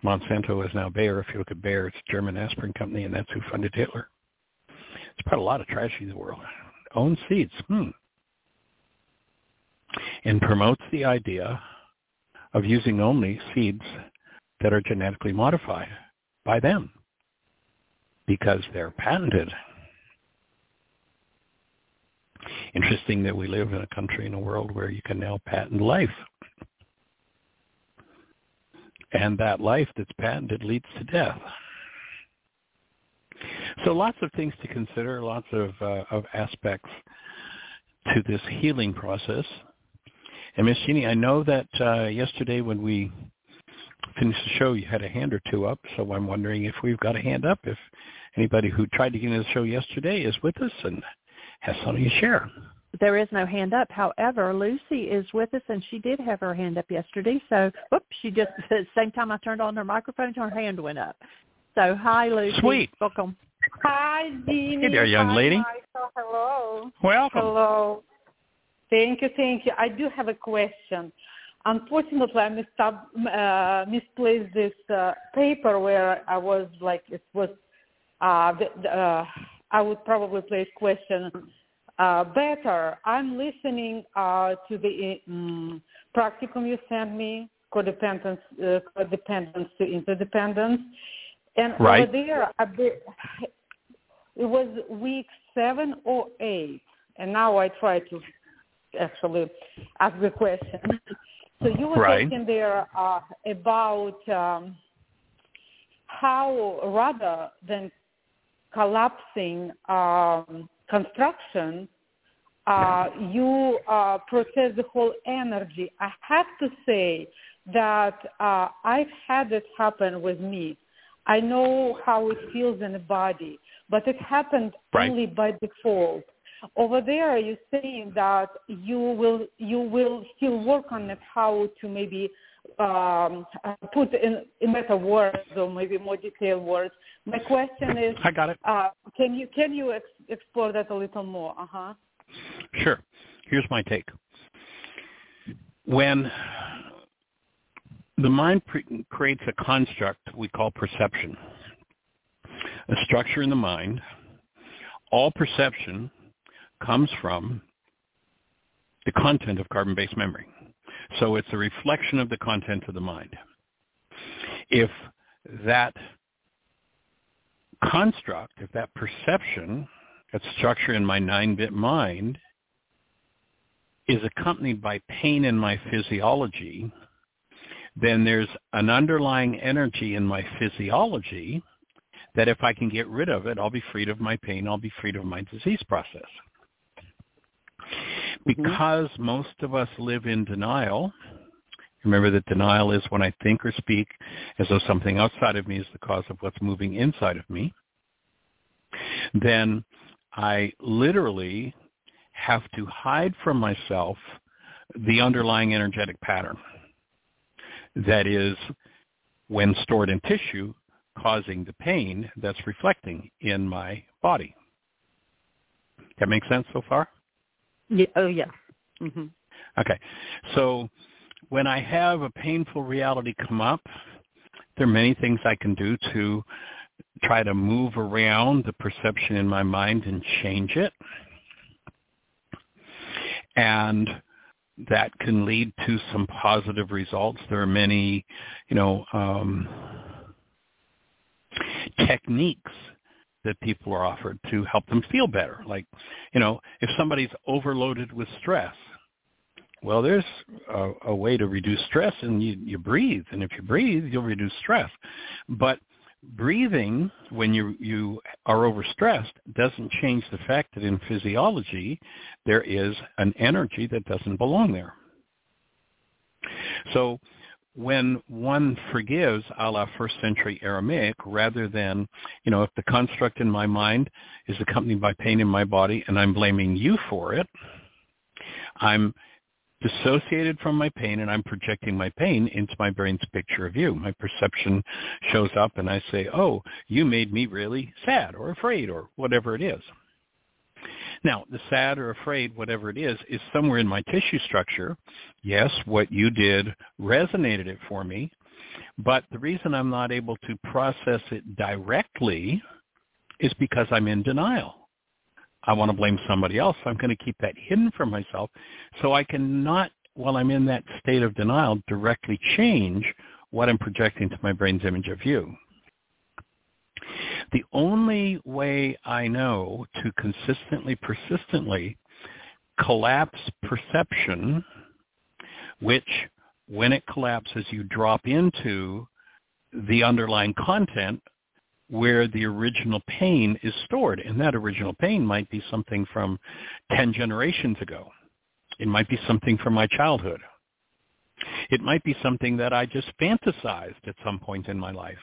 Monsanto is now Bayer. If you look at Bayer, it's a German aspirin company, and that's who funded Hitler. It's brought a lot of tragedy in the world. Owns seeds. Hmm. And promotes the idea of using only seeds that are genetically modified by them because they're patented. Interesting that we live in a country in a world where you can now patent life and that life that's patented leads to death. So lots of things to consider, lots of, uh, of aspects to this healing process. And Miss Jeanie, I know that uh, yesterday when we finished the show, you had a hand or two up. So I'm wondering if we've got a hand up, if anybody who tried to get into the show yesterday is with us and has something to share there is no hand up. However, Lucy is with us, and she did have her hand up yesterday. So, whoops, she just *laughs* the same time I turned on her microphone, her hand went up. So, hi, Lucy. Sweet. Welcome. Hi, Jeanie. Hey there, young hi, lady. Michael. Hello. Welcome. Hello. Thank you, thank you. I do have a question. Unfortunately, I missed up, uh, misplaced this uh, paper where I was like, it was, uh, the, uh, I would probably place question uh, better. I'm listening uh, to the um, practicum you sent me, codependence, uh, codependence to interdependence, and right. over there, it was week seven or eight, and now I try to actually ask the question. So you were right. talking there uh, about um, how rather than collapsing um, construction, uh, you uh, process the whole energy. I have to say that uh, I've had it happen with me. I know how it feels in the body, but it happened right. only by default. Over there, you're saying that you will you will still work on it, how to maybe um, put in, in better words or maybe more detailed words. My question is, I got it. Uh, can you can you explore that a little more? Uh huh. Sure. Here's my take. When the mind pre- creates a construct we call perception, a structure in the mind, all perception comes from the content of carbon-based memory. So it's a reflection of the content of the mind. If that construct, if that perception, that structure in my 9-bit mind is accompanied by pain in my physiology, then there's an underlying energy in my physiology that if I can get rid of it, I'll be freed of my pain, I'll be freed of my disease process. Mm-hmm. Because mm-hmm. most of us live in denial, remember that denial is when I think or speak as though something outside of me is the cause of what's moving inside of me, then I literally have to hide from myself the underlying energetic pattern that is when stored in tissue causing the pain that's reflecting in my body. That makes sense so far? Yeah. Oh, yeah. Mm-hmm. Okay. So when I have a painful reality come up, there are many things I can do to try to move around the perception in my mind and change it. And that can lead to some positive results. There are many, you know, um, techniques that people are offered to help them feel better. Like, you know, if somebody's overloaded with stress, well, there's a, a way to reduce stress, and you, you breathe. And if you breathe, you'll reduce stress. But breathing when you you are overstressed doesn't change the fact that in physiology there is an energy that doesn't belong there. So when one forgives a la first century Aramaic, rather than, you know, if the construct in my mind is accompanied by pain in my body and I'm blaming you for it, I'm dissociated from my pain and I'm projecting my pain into my brain's picture of you. My perception shows up and I say, oh, you made me really sad or afraid or whatever it is. Now, the sad or afraid, whatever it is, is somewhere in my tissue structure. Yes, what you did resonated it for me, but the reason I'm not able to process it directly is because I'm in denial. I want to blame somebody else. I'm going to keep that hidden from myself so I cannot, while I'm in that state of denial, directly change what I'm projecting to my brain's image of you. The only way I know to consistently, persistently collapse perception, which when it collapses, you drop into the underlying content where the original pain is stored. And that original pain might be something from 10 generations ago. It might be something from my childhood. It might be something that I just fantasized at some point in my life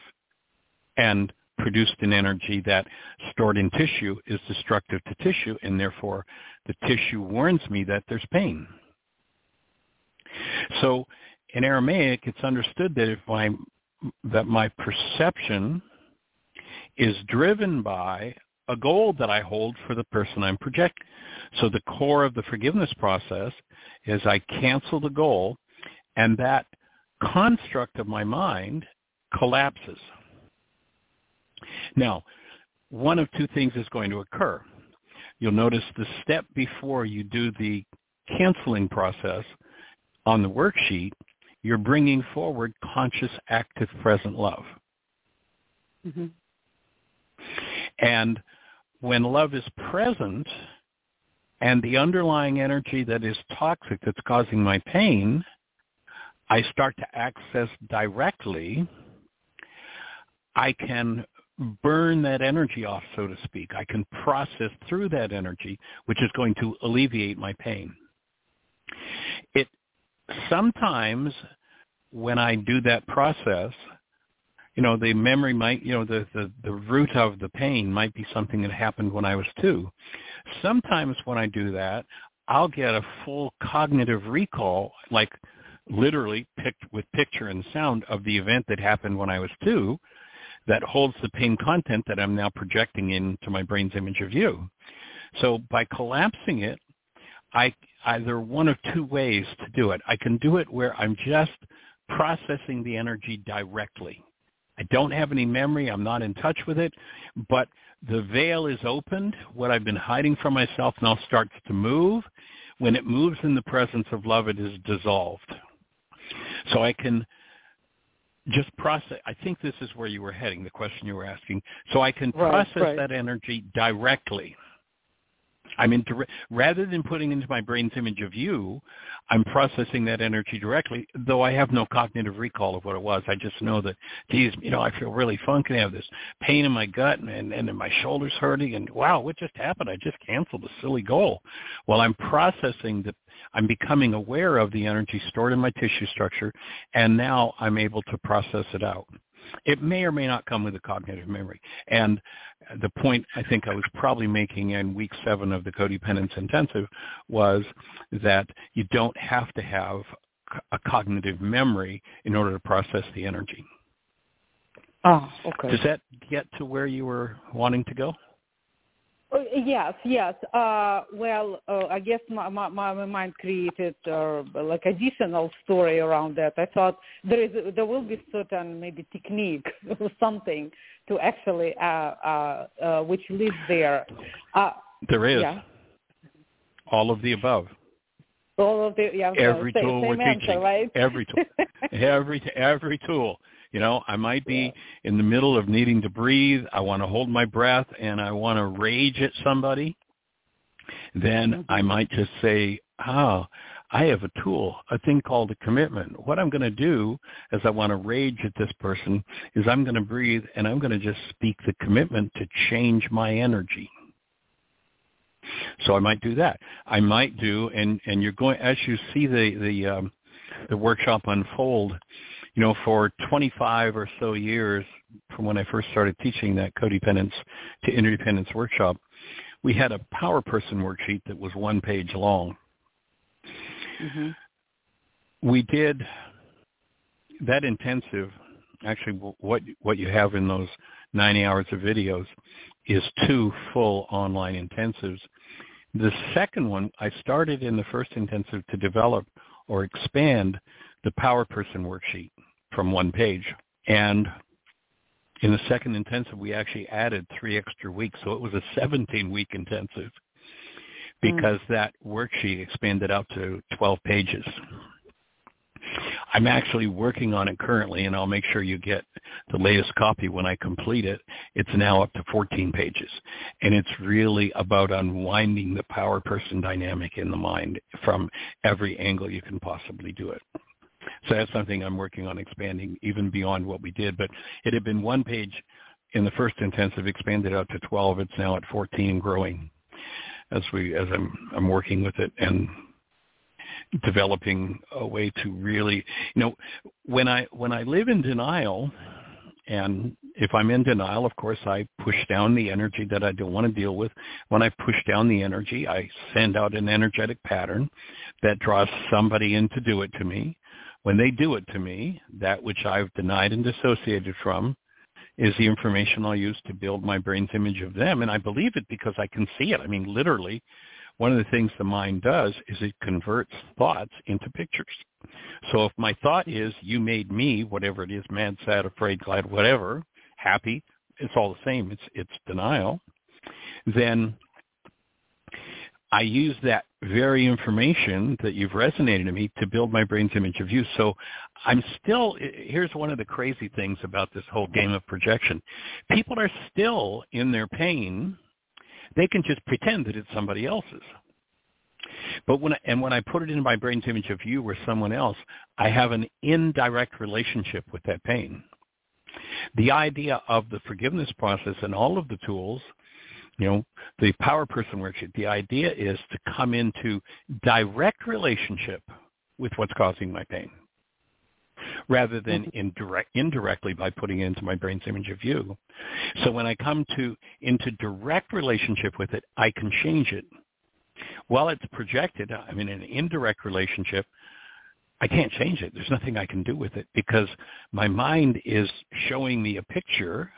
and produced an energy that stored in tissue is destructive to tissue and therefore the tissue warns me that there's pain. So in Aramaic, it's understood that if my that my perception is driven by a goal that I hold for the person I'm projecting. So the core of the forgiveness process is I cancel the goal and that construct of my mind collapses. Now, one of two things is going to occur. You'll notice the step before you do the canceling process on the worksheet, you're bringing forward conscious, active, present love. Mm-hmm. And when love is present and the underlying energy that is toxic that's causing my pain, I start to access directly, I can burn that energy off, so to speak. I can process through that energy, which is going to alleviate my pain. It sometimes when I do that process, you know, the memory might, you know, the, the, the root of the pain might be something that happened when I was two. Sometimes when I do that, I'll get a full cognitive recall, like literally picked with picture and sound of the event that happened when I was two that holds the pain content that I'm now projecting into my brain's image of you. So by collapsing it, I either one of two ways to do it. I can do it where I'm just processing the energy directly. I don't have any memory. I'm not in touch with it. But the veil is opened. What I've been hiding from myself now starts to move. When it moves in the presence of love, it is dissolved. So I can just process. I think this is where you were heading, the question you were asking. So I can right, process right. that energy directly. I mean, rather than putting into my brain's image of you, I'm processing that energy directly, though I have no cognitive recall of what it was. I just know that, geez, you know, I feel really funky. I have this pain in my gut and, and, and my shoulders hurting. And wow, what just happened? I just canceled a silly goal. Well, I'm processing the, I'm becoming aware of the energy stored in my tissue structure, and now I'm able to process it out. It may or may not come with a cognitive memory. And the point I think I was probably making in week seven of the codependence intensive was that you don't have to have a cognitive memory in order to process the energy. Oh, okay. Does that get to where you were wanting to go? Oh, yes, yes. Uh, well, uh, I guess my, my, my mind created uh, like additional story around that. I thought there is there will be certain maybe technique *laughs* or something to actually uh, uh, uh, which leads there. Uh, there is. Yeah. All of the above. All of the yeah. Every tool we're answer, teaching. right? Every tool. *laughs* every every tool. You know, I might be in the middle of needing to breathe. I want to hold my breath and I want to rage at somebody. Then Mm-hmm. I might just say, oh, I have a tool, a thing called a commitment. What I'm going to do as I want to rage at this person is I'm going to breathe and I'm going to just speak the commitment to change my energy. So I might do that. I might do, and and you're going as you see the the um, the workshop unfold. You know, for 25 or so years from when I first started teaching that codependence to interdependence workshop, we had a power person worksheet that was one page long. Mm-hmm. We did that intensive. Actually, what what you have in those 90 hours of videos is two full online intensives. The second one, I started in the first intensive to develop or expand the Power Person worksheet from one page. And in the second intensive, we actually added three extra weeks. So it was a 17-week intensive because mm. that worksheet expanded out to 12 pages. I'm actually working on it currently, and I'll make sure you get the latest copy when I complete it. It's now up to 14 pages, and it's really about unwinding the power person dynamic in the mind from every angle you can possibly do it. So that's something I'm working on expanding even beyond what we did. But it had been one page in the first intensive, expanded out to 12. It's now at 14, growing as we as I'm I'm working with it and developing a way to really you know when i when i live in denial and if i'm in denial of course i push down the energy that i don't want to deal with when i push down the energy i send out an energetic pattern that draws somebody in to do it to me when they do it to me that which i've denied and dissociated from is the information i'll use to build my brain's image of them and i believe it because i can see it i mean literally one of the things the mind does is it converts thoughts into pictures. So if my thought is you made me, whatever it is, mad, sad, afraid, glad, whatever, happy, it's all the same. It's it's denial. Then I use that very information that you've resonated to me to build my brain's image of you. So I'm still, here's one of the crazy things about this whole game of projection. People are still in their pain they can just pretend that it's somebody else's. But when I, and when I put it in my brain's image of you or someone else, I have an indirect relationship with that pain. The idea of the forgiveness process and all of the tools, you know, the power person worksheet, the idea is to come into direct relationship with what's causing my pain rather than mm-hmm. indirect, indirectly by putting it into my brain's image of you. So when I come to into direct relationship with it, I can change it. While it's projected, I'm in an indirect relationship. I can't change it. There's nothing I can do with it because my mind is showing me a picture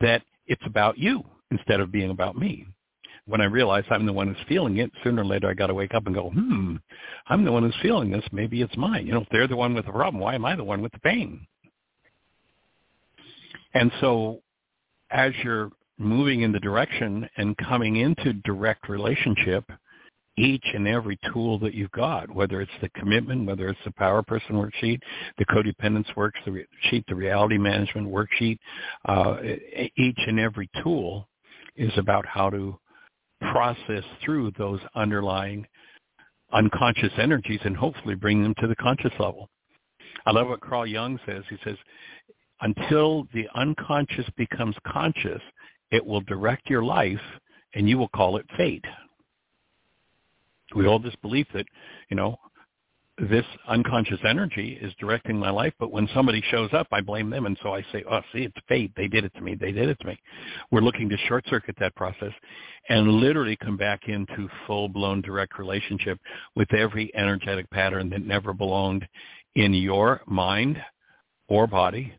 that it's about you instead of being about me when I realize I'm the one who's feeling it, sooner or later I got to wake up and go, hmm, I'm the one who's feeling this. Maybe it's mine. You know, if they're the one with the problem, why am I the one with the pain? And so as you're moving in the direction and coming into direct relationship, each and every tool that you've got, whether it's the commitment, whether it's the power person worksheet, the codependence worksheet, the reality management worksheet, uh, each and every tool is about how to process through those underlying unconscious energies and hopefully bring them to the conscious level. I love what Carl Jung says. He says, until the unconscious becomes conscious, it will direct your life and you will call it fate. We hold this belief that, you know, this unconscious energy is directing my life, but when somebody shows up, I blame them. And so I say, oh, see, it's fate. They did it to me. They did it to me. We're looking to short circuit that process and literally come back into full-blown direct relationship with every energetic pattern that never belonged in your mind or body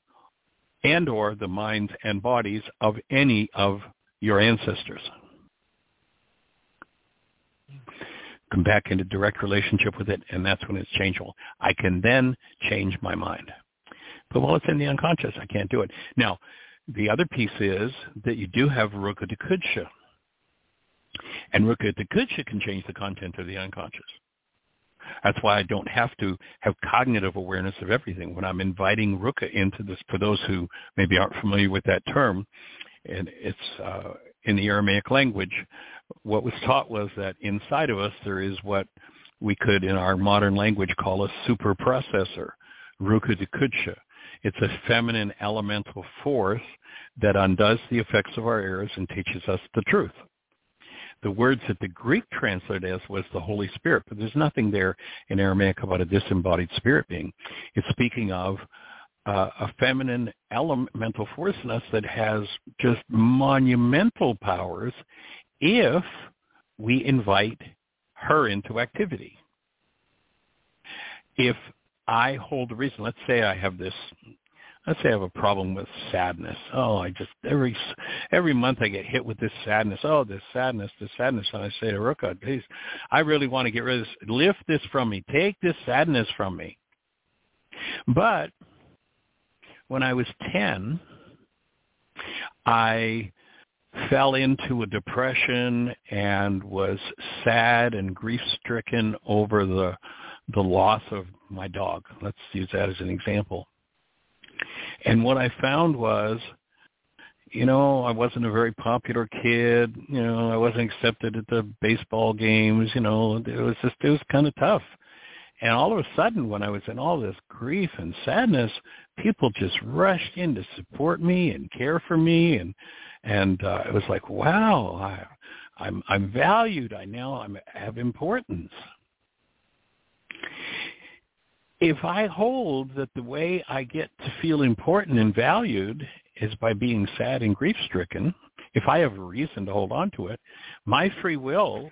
and or the minds and bodies of any of your ancestors. Come back into direct relationship with it, and that's when it's changeable. I can then change my mind. But while it's in the unconscious, I can't do it. Now, the other piece is that you do have Ruka Takudsha. And Ruka Takudsha can change the content of the unconscious. That's why I don't have to have cognitive awareness of everything. When I'm inviting Ruka into this, for those who maybe aren't familiar with that term, and it's uh, in the Aramaic language, what was taught was that inside of us there is what we could, in our modern language, call a super processor, Ruka Takudsha. It's a feminine elemental force that undoes the effects of our errors and teaches us the truth. The words that the Greek translated as was the Holy Spirit, but there's nothing there in Aramaic about a disembodied spirit being. It's speaking of uh, a feminine elemental force in us that has just monumental powers if we invite her into activity. If I hold a reason, let's say I have this let's say I have a problem with sadness. Oh, I just every every month I get hit with this sadness. Oh, this sadness, this sadness, and I say to Ruka, please, I really want to get rid of this. Lift this from me. Take this sadness from me. But when I was ten, I fell into a depression and was sad and grief stricken over the the loss of my dog. Let's use that as an example. And what I found was, you know, I wasn't a very popular kid. You know, I wasn't accepted at the baseball games. You know, it was just it was kind of tough. And all of a sudden, when I was in all this grief and sadness, people just rushed in to support me and care for me, and and uh, it was like, wow, I, I'm I'm valued. I now I'm, I have importance if I hold that the way I get to feel important and valued is by being sad and grief stricken, if I have a reason to hold on to it, my free will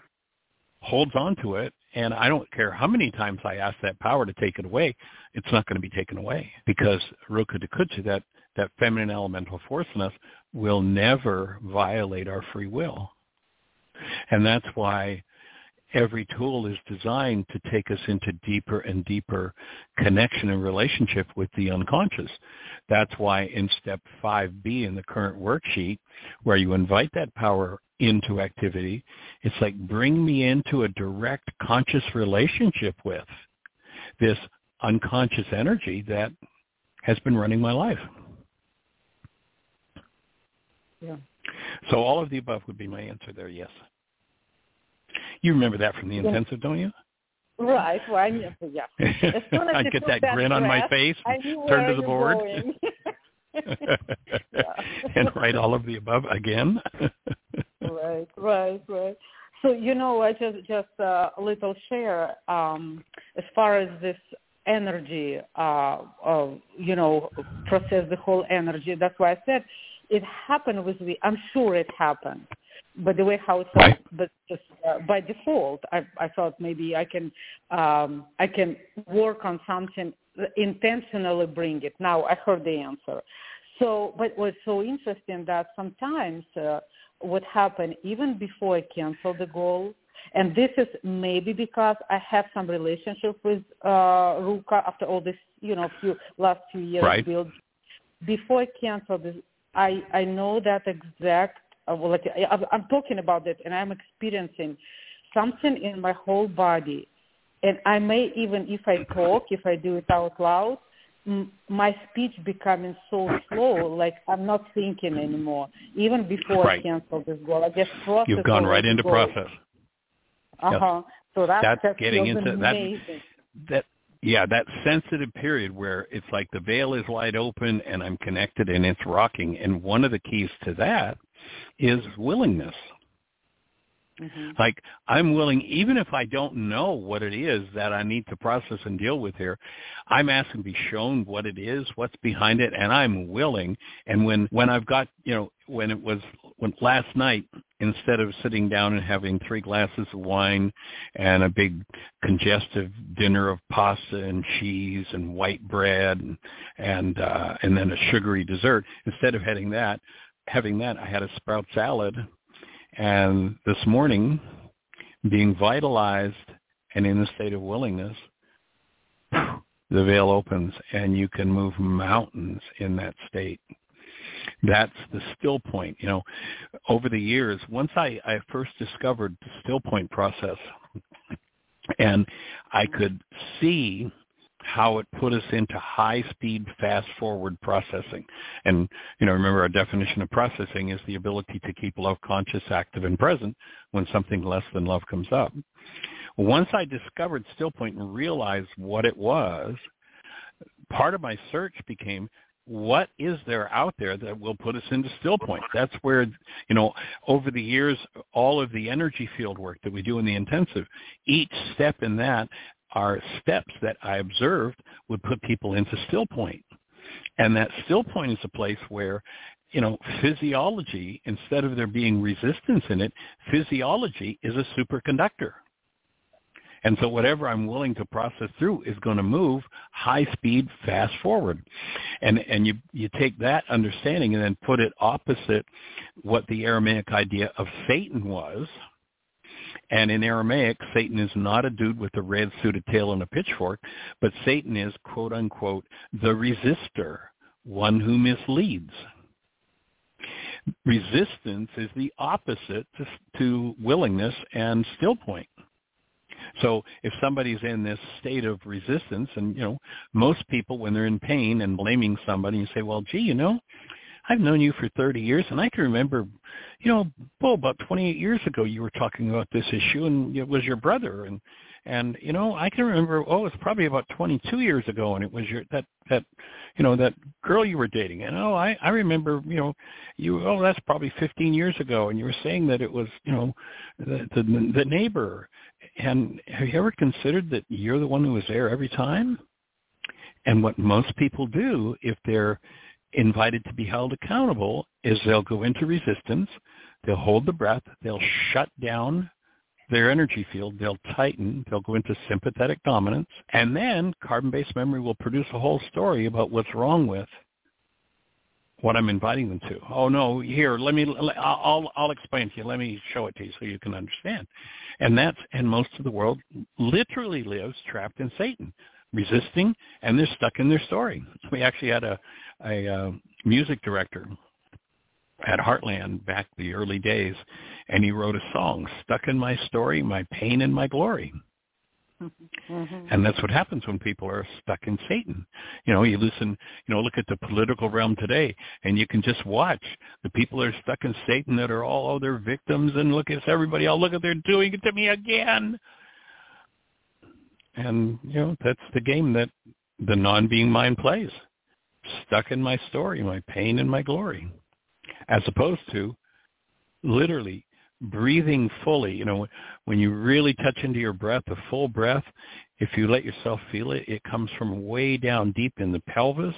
holds on to it and I don't care how many times I ask that power to take it away, it's not going to be taken away because Ruka Takudsha, that, that feminine elemental force in us, will never violate our free will. And that's why every tool is designed to take us into deeper and deeper connection and relationship with the unconscious. That's why in step 5B in the current worksheet, where you invite that power into activity, it's like bring me into a direct conscious relationship with this unconscious energy that has been running my life. Yeah. So all of the above would be my answer there, yes. You remember that from the intensive, don't you? Right. Well, I knew, yeah. *laughs* I get that, grin on my face, turn to the board, *laughs* *laughs* and write all of the above again. Right, right, right. So you know, I just just uh, a little share um, as far as this energy, uh, uh, you know, process the whole energy. That's why I said it happened with me. I'm sure it happened but the way how it felt, but just uh, by default, I, I thought maybe I can um, I can work on something intentionally bring it. Now I heard the answer. So, but what's so interesting that sometimes uh, what happened even before I cancel the goal, and this is maybe because I have some relationship with uh, Ruka after all this, you know, few last few years right. build. Before I cancel this, I I know that exact uh, well, like I'm talking about it, and I'm experiencing something in my whole body, and I may even, if I talk, if I do it out loud, my speech becoming so slow, like I'm not thinking anymore. Even before right. I cancel this goal, I just process. You've gone right into goal. process. Uh huh. Yep. So that, that's that getting into amazing. that. That yeah, that sensitive period where it's like the veil is wide open and I'm connected and it's rocking. And one of the keys to that is willingness. Mm-hmm. Like I'm willing, even if I don't know what it is that I need to process and deal with here, I'm asking to be shown what it is, what's behind it, and I'm willing. And when when I've got, you know, when it was when last night, instead of sitting down and having three glasses of wine and a big congestive dinner of pasta and cheese and white bread and and uh, and then a sugary dessert, instead of having that, having that, I had a sprout salad and this morning, being vitalized and in a state of willingness, the veil opens and you can move mountains in that state. That's the still point. You know, over the years, once I, I first discovered the still point process and I could see how it put us into high speed fast forward processing. And you know remember our definition of processing is the ability to keep love conscious active and present when something less than love comes up. Once i discovered still point and realized what it was part of my search became what is there out there that will put us into still point that's where you know over the years all of the energy field work that we do in the intensive each step in that are steps that I observed would put people into still point. And that still point is a place where, you know, physiology, instead of there being resistance in it, physiology is a superconductor. And so whatever I'm willing to process through is going to move high speed, fast forward. And and you you take that understanding and then put it opposite what the Aramaic idea of Satan was, and in Aramaic, Satan is not a dude with a red suited tail and a pitchfork, but Satan is, quote unquote, the resistor, one who misleads. Resistance is the opposite to, to willingness and still point. So if somebody's in this state of resistance, and you know, most people when they're in pain and blaming somebody, you say, "Well, gee, you know, I've known you for 30 years, and I can remember, you know, well, about 28 years ago, you were talking about this issue, and it was your brother, and and you know, I can remember, oh, it's probably about 22 years ago, and it was your that that, you know, that girl you were dating, and oh, I I remember, you know, you oh, that's probably 15 years ago, and you were saying that it was, you know, the the, the neighbor, and have you ever considered that you're the one who was there every time? And what most people do if they're invited to be held accountable is they'll go into resistance, they'll hold the breath, they'll shut down their energy field, they'll tighten, they'll go into sympathetic dominance, and then carbon-based memory will produce a whole story about what's wrong with what I'm inviting them to. Oh no, here, let me, I'll, I'll explain to you. Let me show it to you so you can understand. And that's, and most of the world literally lives trapped in Satan resisting, and they're stuck in their story. We actually had a, a uh, music director at Heartland back the early days, and he wrote a song, Stuck in My Story, My Pain and My Glory. Mm-hmm. And that's what happens when people are stuck in Satan. You know, you listen, you know, look at the political realm today, and you can just watch the people that are stuck in Satan that are all, oh, they're victims, and look at everybody, oh, look at they're doing it to me again. And, you know, that's the game that the non-being mind plays. Stuck in my story, my pain and my glory. As opposed to literally breathing fully. You know, when you really touch into your breath, a full breath, if you let yourself feel it, it comes from way down deep in the pelvis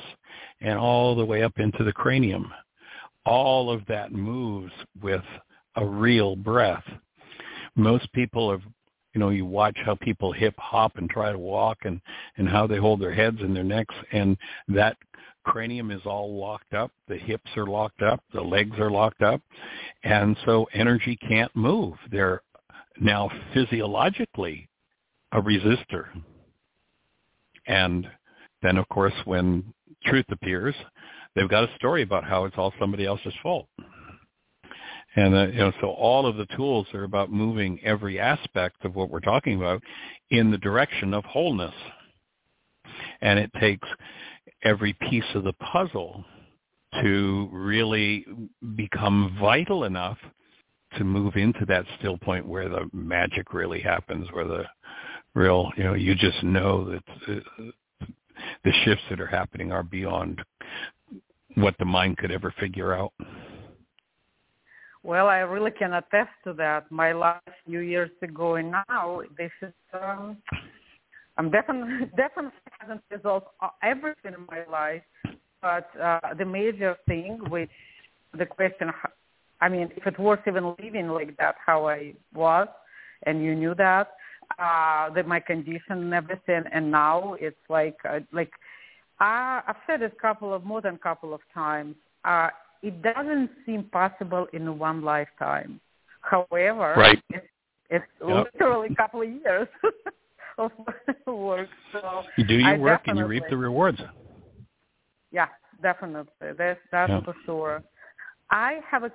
and all the way up into the cranium. All of that moves with a real breath. Most people have you know, you watch how people hip hop and try to walk and, and how they hold their heads and their necks and that cranium is all locked up, the hips are locked up, the legs are locked up, and so energy can't move. They're now physiologically a resistor. And then of course when truth appears, they've got a story about how it's all somebody else's fault. And uh, you know, so all of the tools are about moving every aspect of what we're talking about in the direction of wholeness. And it takes every piece of the puzzle to really become vital enough to move into that still point where the magic really happens, where the real, you know, you just know that the, the shifts that are happening are beyond what the mind could ever figure out. Well, I really can attest to that. My last few years ago and now, this is um, I'm definitely *laughs* definitely hasn't resolved everything in my life, but uh, the major thing, which the question, I mean, if it was even living like that, how I was, and you knew that, uh, that my condition and everything, and now it's like uh, like uh, I've said it a couple of more than a couple of times. Uh, it doesn't seem possible in one lifetime. However, right. It's Yep. literally a couple of years *laughs* of work. So You do your I work and you reap the rewards. yeah, definitely. That's that's Yeah. for sure. I have a.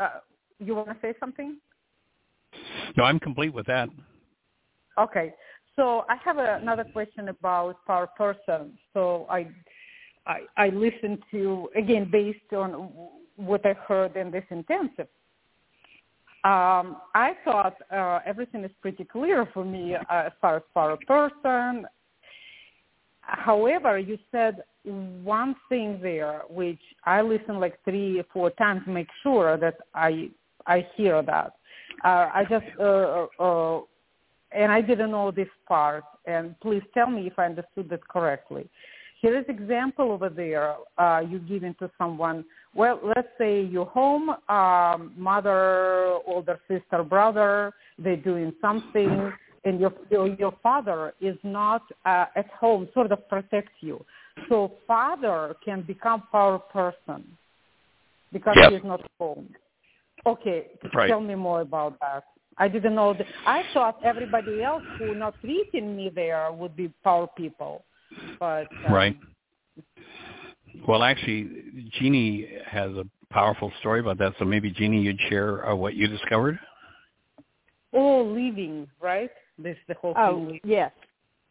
Uh, you want to say something? No, I'm complete with that. Okay. So I have another question about power person. So I, I, I listened to again based on what I heard in this intensive. Um, I thought uh, everything is pretty clear for me uh, as far as power person. However, you said one thing there, which I listen like three or four times to make sure that I I hear that. Uh, I just uh, uh, and I didn't know this part. And please tell me if I understood that correctly. Here is example over there. Uh, you giving to someone. Well, let's say you're home, um, mother, older sister, brother. They're doing something, and your your, your father is not uh, at home, sort of protects you. So father can become power person because Yep. he's not home. Okay, Right. tell me more about that. I didn't know. That. I thought everybody else who not treating me there would be power people, but um, Right. Well, actually, Jeanie has a powerful story about that. So maybe Jeanie, you'd share uh, what you discovered. Oh, leaving, right? This the whole Oh, thing. yes.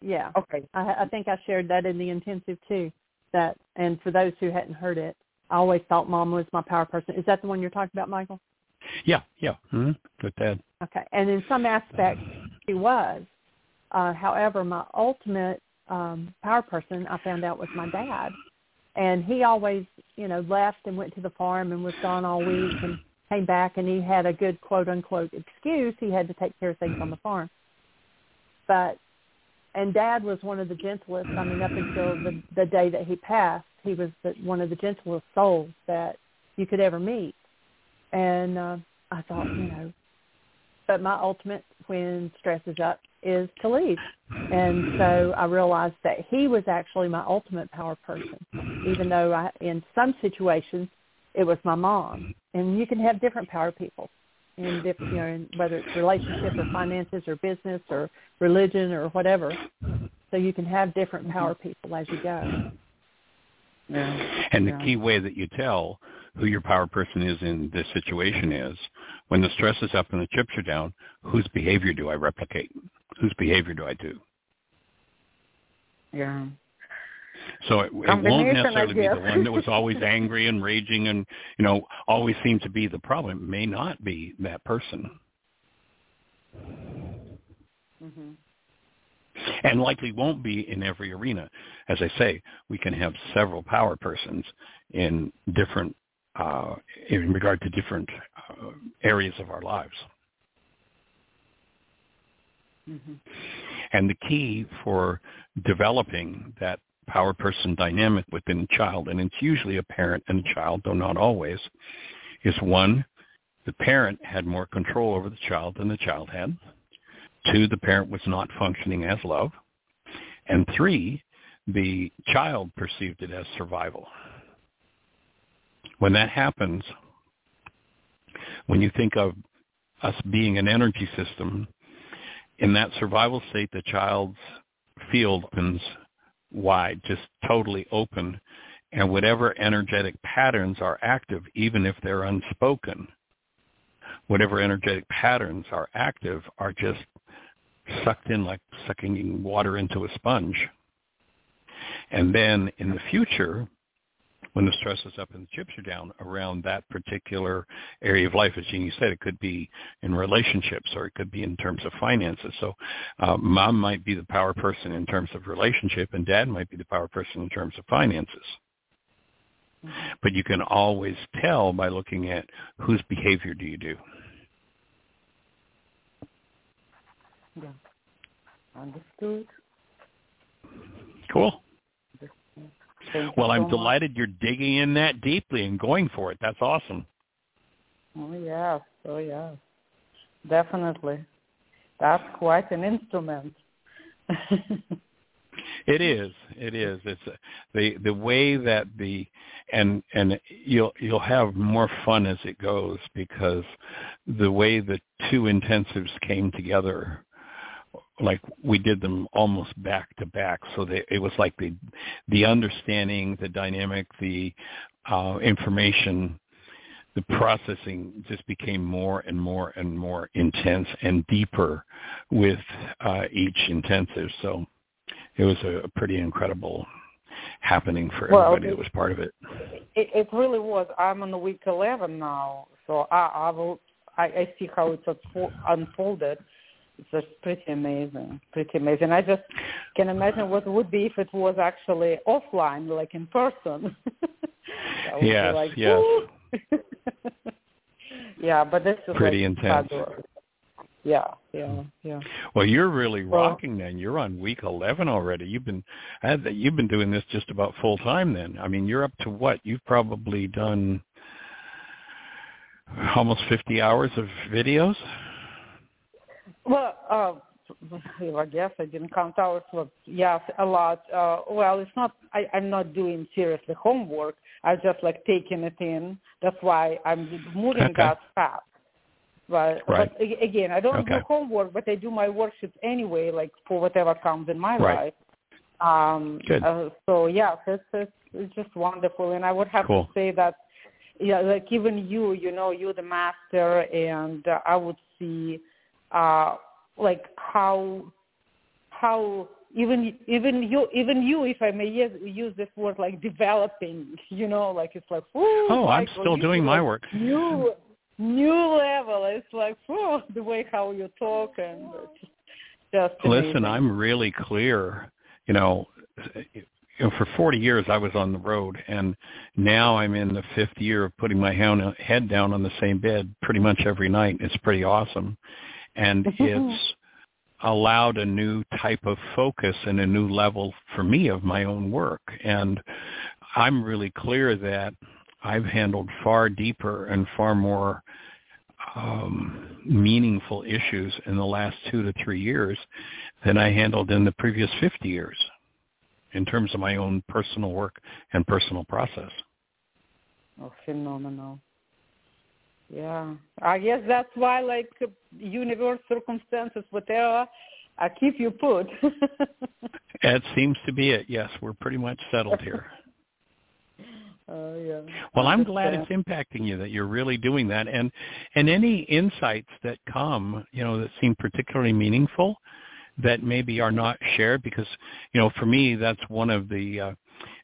Yeah. Okay. I, I think I shared that in the intensive too. That, and for those who hadn't heard it, I always thought mom was my power person. Is that the one you're talking about, Michael? Yeah, yeah. Mm-hmm. With Dad. Okay. And in some aspects, she was. Uh, however, my ultimate um, power person I found out was my dad. And he always, you know, left and went to the farm and was gone all week and came back and he had a good quote unquote excuse. He had to take care of things on the farm. But and dad was one of the gentlest. I mean, up until the the day that he passed, he was the, one of the gentlest souls that you could ever meet. And uh, I thought, you know, but my ultimate when stress is up is to leave. And so I realized that he was actually my ultimate power person, even though I, in some situations it was my mom. And you can have different power people in different, you know, in, whether it's relationship or finances or business or religion or whatever. So you can have different power people as you go. Mm-hmm. Yeah. And the Yeah. key way that you tell who your power person is in this situation is when the stress is up and the chips are down, whose behavior do I replicate? Whose behavior do I do? Yeah. So it, it won't necessarily be the one that was always *laughs* angry and raging and, you know, always seemed to be the problem. It may not be that person. Mhm. and likely won't be in every arena. As I say, we can have several power persons in different, uh, in regard to different uh, areas of our lives. Mhm. And the key for developing that power person dynamic within a child, and it's usually a parent and a child, though not always, is one, the parent had more control over the child than the child had. Two, the parent was not functioning as love. And three, the child perceived it as survival. When that happens, when you think of us being an energy system, in that survival state, the child's field opens wide, just totally open, and whatever energetic patterns are active, even if they're unspoken, whatever energetic patterns are active are just sucked in like sucking water into a sponge. And then in the future, when the stress is up and the chips are down around that particular area of life, as Jeanie said, it could be in relationships or it could be in terms of finances. So uh, mom might be the power person in terms of relationship and dad might be the power person in terms of finances. But you can always tell by looking at whose behavior do you do. Yeah. Understood. Cool. Thank Well, I'm so much. delighted you're digging in that deeply and going for it. That's awesome. Oh yes, oh yes, definitely. That's quite an instrument. *laughs* It is. It is. It's uh, the the way that the and and you'll you'll have more fun as it goes because the way the two intensives came together like we did them almost back to back so they, it was like the the understanding the dynamic the uh, information the processing just became more and more and more intense and deeper with uh, each intensive so it was a, a pretty incredible happening for well, everybody that was part of it. it. It really was. I'm on week 11 now, so I, I will. I, I see how it's unfolded. It's just pretty amazing, pretty amazing. I just can imagine what it would be if it was actually offline, like in person. *laughs* yes, like, yes. *laughs* yeah, but this is pretty like intense. Fabulous. Yeah, yeah, yeah. Well, you're really Well- rocking then. You're on week 11 already. You've been uh, you've been doing this just about full time then. I mean, you're up to what? You've probably done almost 50 hours of videos. Well, uh, I guess I didn't count hours, but yes, a lot. Uh, well, it's not. I, I'm not doing seriously homework. I'm just like taking it in. That's why I'm moving Okay. that fast. But, Right. but again, I don't do homework, but I do my worksheets anyway, like for whatever comes in my Right. life. Um, Good. Uh, so yeah, it's, it's it's just wonderful, and I would have Cool. to say that yeah, like even you, you know, you're the master, and uh, I would see uh like how how even even you even you if i may use, use this word like developing you know like it's like oh, I'm still doing my like, work. new new level it's like oh, the way how you talk and just Listen, amazing. I'm really clear. You know, you know, for 40 years I was on the road, and now I'm in the fifth year of putting my head down on the same bed pretty much every night. It's pretty awesome, and *laughs* it's allowed a new type of focus and a new level for me of my own work. And I'm really clear that I've handled far deeper and far more um, meaningful issues in the last two to three years than I handled in the previous 50 years in terms of my own personal work and personal process. oh phenomenal yeah i guess that's why like universe circumstances whatever I keep you put *laughs* That seems to be it. Yes, we're pretty much settled here. *laughs* Oh yeah. Well, I'm glad it's impacting you that you're really doing that, and and any insights that come, you know, that seem particularly meaningful, that maybe are not shared, because you know, for me, that's one of the uh,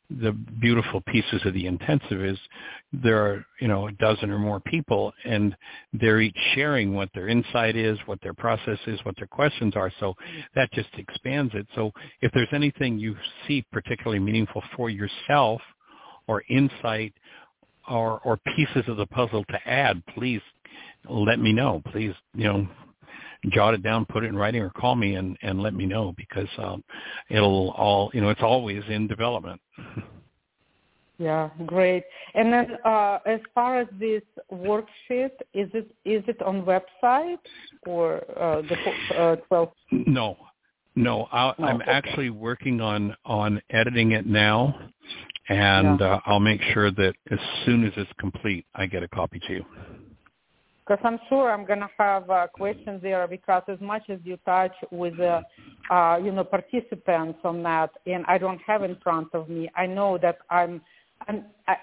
the beautiful pieces of the intensive is there are you know a dozen or more people, and they're each sharing what their insight is, what their process is, what their questions are. So that just expands it. So if there's anything you see particularly meaningful for yourself or insight or or pieces of the puzzle to add, please let me know. Please, you know, jot it down, put it in writing, or call me and and let me know because um, it'll all you know it's always in development. *laughs* Yeah, great. And then uh, as far as this worksheet, is it is it on website or uh, the uh, twelve? No, no, No, I'm okay. actually working on on editing it now, and Yeah. uh, I'll make sure that as soon as it's complete, I get a copy to you. Because I'm sure I'm gonna have uh, questions there because as much as you touch with the uh, you know participants on that, and I don't have in front of me, I know that I'm I'm I,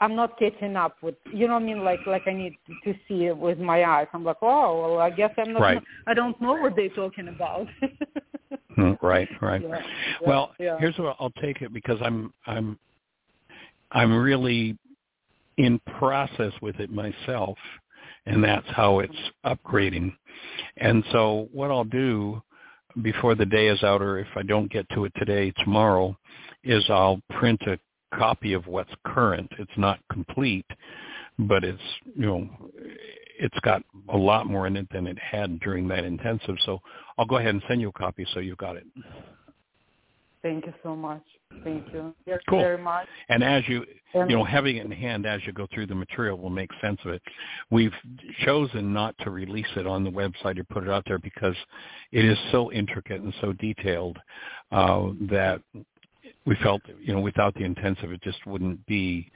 I'm not catching up with you know what I mean like like I need to see it with my eyes. I'm like oh well I guess I'm not Right. I don't know what they're talking about. Hmm, Right, right. Yeah, well, yeah. here's what I'll take it because I'm I'm I'm really in process with it myself, and that's how it's upgrading. And so what I'll do before the day is out, or if I don't get to it today, tomorrow, is I'll print a copy of what's current. It's not complete, but it's you know it's got a lot more in it than it had during that intensive. So I'll go ahead and send you a copy so you've got it. Thank you so much. Thank you very, cool. very much. And as you, you know, having it in hand as you go through the material will make sense of it. We've chosen not to release it on the website or put it out there because it is so intricate and so detailed uh, that we felt, you know, without the intensive, it just wouldn't be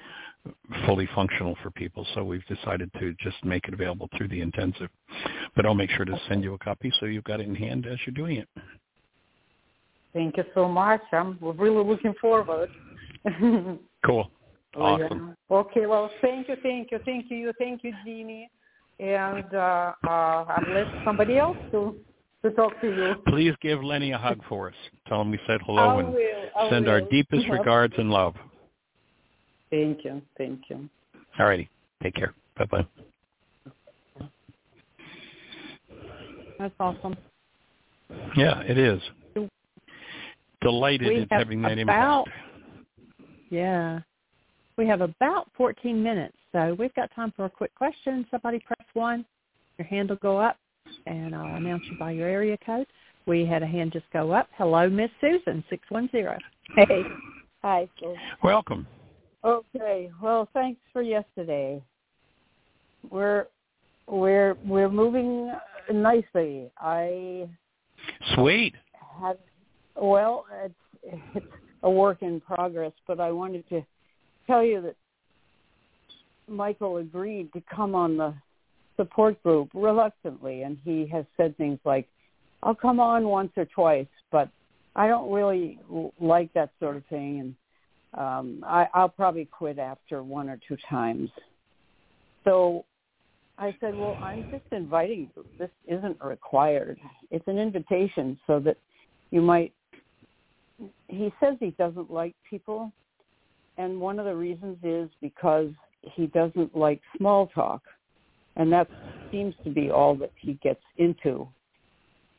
fully functional for people. So we've decided to just make it available through the intensive. But I'll make sure to send you a copy so you've got it in hand as you're doing it. Thank you so much. I'm really looking forward. *laughs* cool. Awesome. Yeah. Okay. Well, thank you, thank you, thank you, thank you, Jeanie. And uh, uh, let somebody else to to talk to you. Please give Lenny a hug for us. Tell him we said hello I and will, send will. our deepest *laughs* regards and love. Thank you, thank you. All righty. Take care. Bye bye. That's awesome. Yeah, it is. Delighted We in having that about- impact. Yeah. We have about 14 minutes, so we've got time for a quick question. Somebody press one. Your hand will go up, and I'll announce you by your area code. We had a hand just go up. Hello, Miss Susan, 610. Hey. Hi. Phil. Welcome. Okay. Well, thanks for yesterday. We're we're we're moving nicely. I Sweet. had well, it's it's a work in progress, but I wanted to tell you that Michael agreed to come on the support group reluctantly, and he has said things like, "I'll come on once or twice, but I don't really like that sort of thing, and um, I, I'll probably quit after one or two times." So I said, "Well, I'm just inviting you. This isn't required. It's an invitation, so that you might." He says he doesn't like people, and one of the reasons is because he doesn't like small talk, and that seems to be all that he gets into.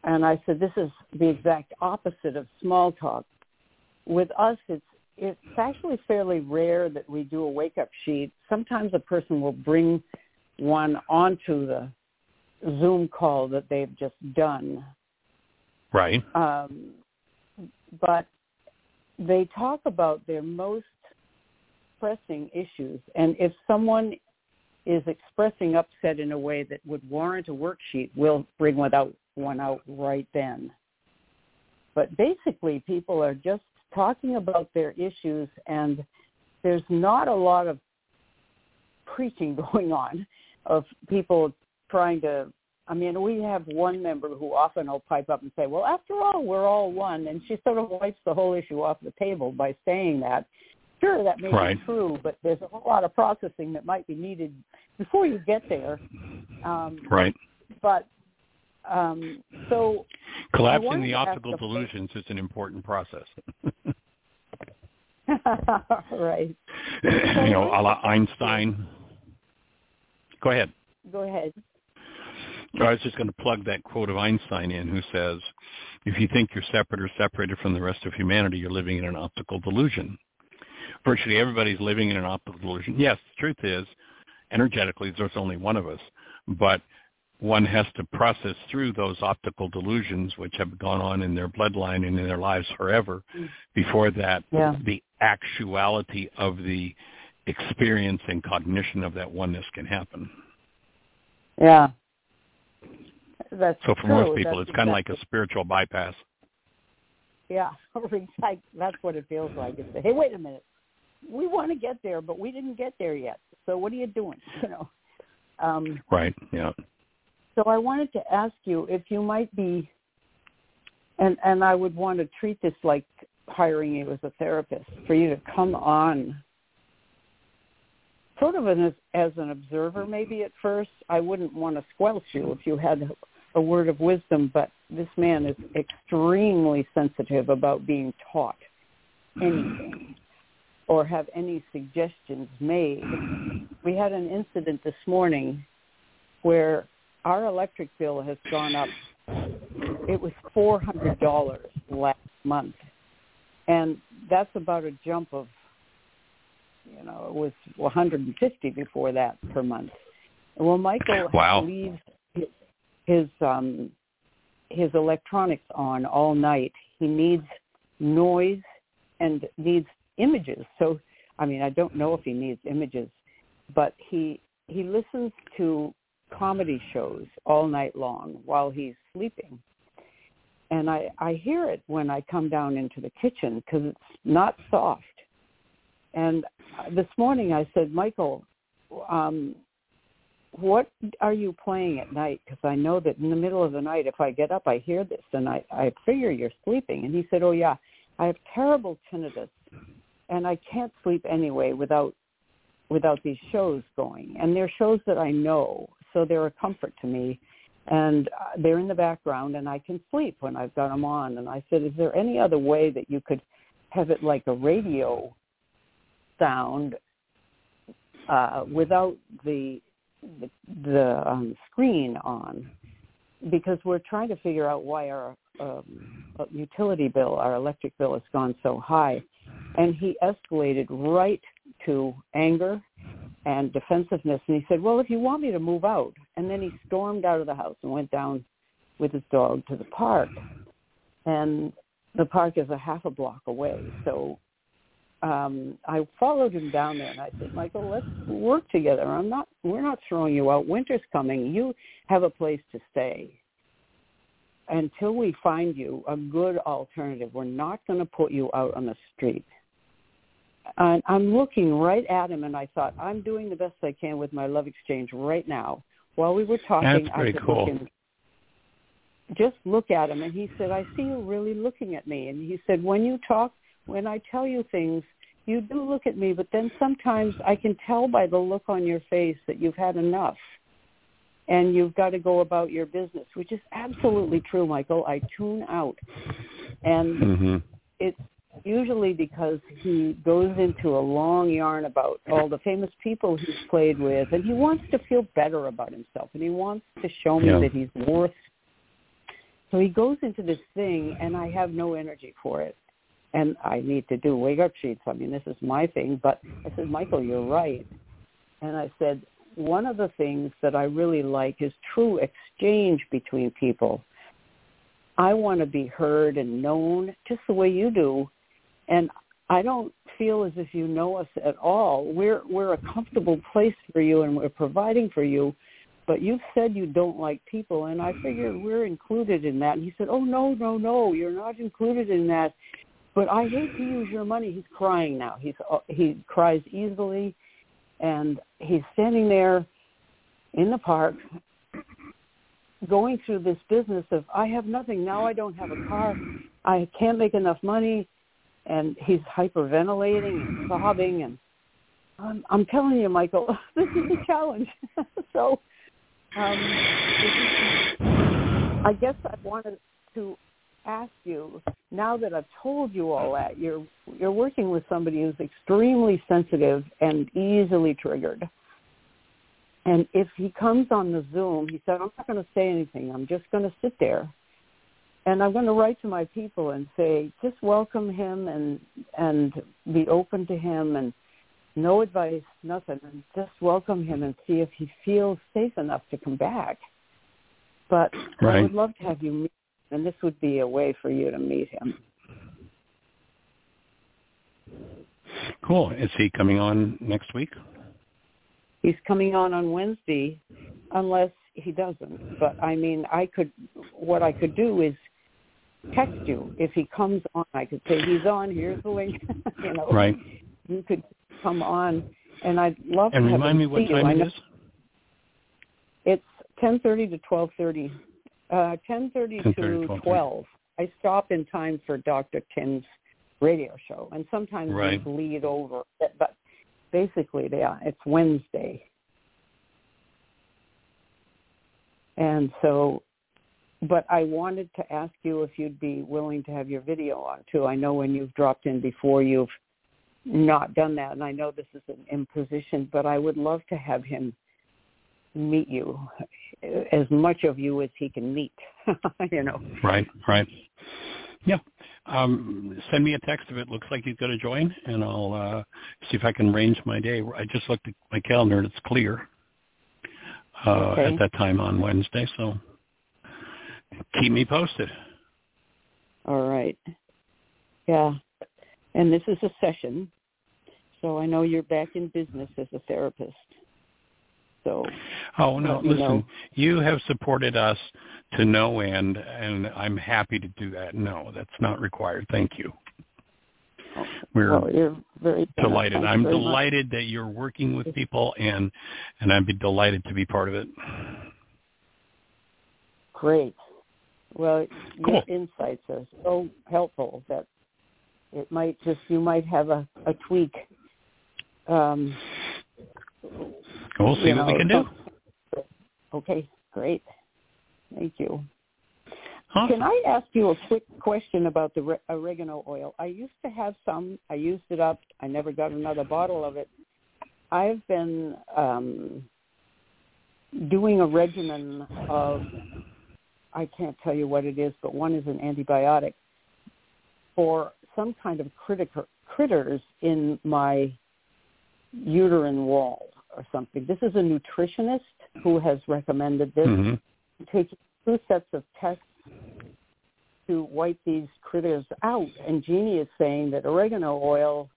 And I said, this is the exact opposite of small talk. With us, it's it's actually fairly rare that we do a wake up sheet. Sometimes a person will bring one onto the Zoom call that they've just done. Right. Um, but they talk about their most pressing issues. And if someone is expressing upset in a way that would warrant a worksheet, we'll bring one out, one out right then. But basically, people are just talking about their issues, and there's not a lot of preaching *laughs* going on of people trying to I mean, we have one member who often will pipe up and say, well, after all, we're all one. And she sort of wipes the whole issue off the table by saying that. Sure, that may Right. be true, but there's a whole lot of processing that might be needed before you get there. Um, Right. but um, so Collapsing the optical delusions is an important process. *laughs* right. *laughs* you know, a la Einstein. Go ahead. Go ahead. I was just going to plug that quote of Einstein in, who says, "If you think you're separate or separated from the rest of humanity, you're living in an optical delusion." Virtually everybody's living in an optical delusion. Yes, the truth is, energetically, there's only one of us, but one has to process through those optical delusions, which have gone on in their bloodline and in their lives forever, mm. before that Yeah. the actuality of the experience and cognition of that oneness can happen. Yeah. That's So for true. most people, That's it's kind of exactly- like a spiritual bypass. Yeah, *laughs* like that's what it feels like. It's hey, wait a minute, we want to get there, but we didn't get there yet. So what are you doing? *laughs* You know. Um, Right. Yeah. so I wanted to ask you if you might be, and and I would want to treat this like hiring you as a therapist for you to come on, sort of an, as an observer maybe at first. I wouldn't want to squelch you if you had a word of wisdom, but this man is extremely sensitive about being taught anything or have any suggestions made. We had an incident this morning where our electric bill has gone up. It was four hundred dollars last month, and that's about a jump of, you know, it was one hundred and fifty before that per month. Well, Michael Wow. leaves his um, his electronics on all night. He needs noise and needs images. So, I mean, I don't know if he needs images, but he he listens to comedy shows all night long while he's sleeping. And I I hear it when I come down into the kitchen cuz it's not soft. And this morning I said, "Michael, um what are you playing at night? Because I know that in the middle of the night, if I get up, I hear this, and I I figure you're sleeping. And he said, "Oh yeah, I have terrible tinnitus, and I can't sleep anyway without without these shows going. And they're shows that I know, so they're a comfort to me. And uh, they're in the background, and I can sleep when I've got them on. And I said, "Is there any other way that you could have it like a radio sound uh, without the the, um, screen on because we're trying to figure out why our um, utility bill, our electric bill, has gone so high. And he escalated right to anger and defensiveness. And he said, well, if you want me to move out. And then he stormed out of the house and went down with his dog to the park. And the park is a half a block away. So um, I followed him down there and I said, Michael, let's work together. I'm not, we're not throwing you out. Winter's coming. You have a place to stay. Until we find you a good alternative, we're not going to put you out on the street. And I'm looking right at him and I thought, I'm doing the best I can with my love exchange right now. While we were talking, That's I could cool. look and just look at him and he said, I see you really looking at me. And he said, when you talk when I tell you things, you do look at me, but then sometimes I can tell by the look on your face that you've had enough and you've got to go about your business, which is absolutely true, Michael. I tune out. And hmm it's usually because he goes into a long yarn about all the famous people he's played with and he wants to feel better about himself and he wants to show me Yeah. that he's worth so he goes into this thing and I have no energy for it and I need to do wake up sheets. I mean, this is my thing. But I said, Michael, you're right. And I said, one of the things that I really like is true exchange between people. I want to be heard and known just the way you do. And I don't feel as if you know us at all. We're we're a comfortable place for you and we're providing for you. But you've said you don't like people and I figured we're included in that. And he said, Oh no, no, no, you're not included in that but I hate to use your money. He's crying now. He's uh, he cries easily, and he's standing there in the park, going through this business of I have nothing now. I don't have a car. I can't make enough money, and he's hyperventilating and sobbing. And I'm, I'm telling you, Michael, *laughs* this is a challenge. *laughs* so, um, is, I guess I wanted to ask you now that I've told you all that you're you're working with somebody who's extremely sensitive and easily triggered. And if he comes on the Zoom, he said, I'm not going to say anything. I'm just going to sit there. And I'm going to write to my people and say, just welcome him and and be open to him and no advice, nothing, and just welcome him and see if he feels safe enough to come back. But I would love to have you meet and this would be a way for you to meet him. Cool. Is he coming on next week? He's coming on on Wednesday, unless he doesn't. But I mean, I could. What I could do is text you if he comes on. I could say he's on. Here's the link. *laughs* you know, Right. you could come on, and I'd love And to have remind me what you. time it is. It's ten thirty to twelve thirty. Uh, ten thirty to 12:30. twelve. I stop in time for Dr. Kim's radio show, and sometimes Right. we bleed over. But- But basically, yeah, it's Wednesday, and so. But I wanted to ask you if you'd be willing to have your video on too. I know when you've dropped in before, you've not done that, and I know this is an imposition, but I would love to have him meet you as much of you as he can meet *laughs* you know Right, right. Yeah. Um, send me a text if it looks like he's going to join, and I'll uh, see if I can arrange my day. I just looked at my calendar, and it's clear uh, Okay. at that time on Wednesday, so keep me posted. all right Yeah. And this is a session, so I know you're back in business as a therapist. So Oh no, listen, know. you have supported us to no end and I'm happy to do that. No, that's not required. Thank you. We're well, you're very delighted. I'm very much. delighted that you're working with people and and I'd be delighted to be part of it. Great. Well, Cool. your insights are so helpful that it might just you might have a, a tweak. Um, We'll see you what we can do. Okay, great. Thank you. Awesome. Can I ask you a quick question about the re- oregano oil? I used to have some. I used it up. I never got another bottle of it. I've been um, doing a regimen of, I can't tell you what it is, but one is an antibiotic for some kind of critic- critters in my uterine wall or something. This is a nutritionist who has recommended this Mhm. taking two sets of tests to wipe these critters out. And Jeanie is saying that oregano oil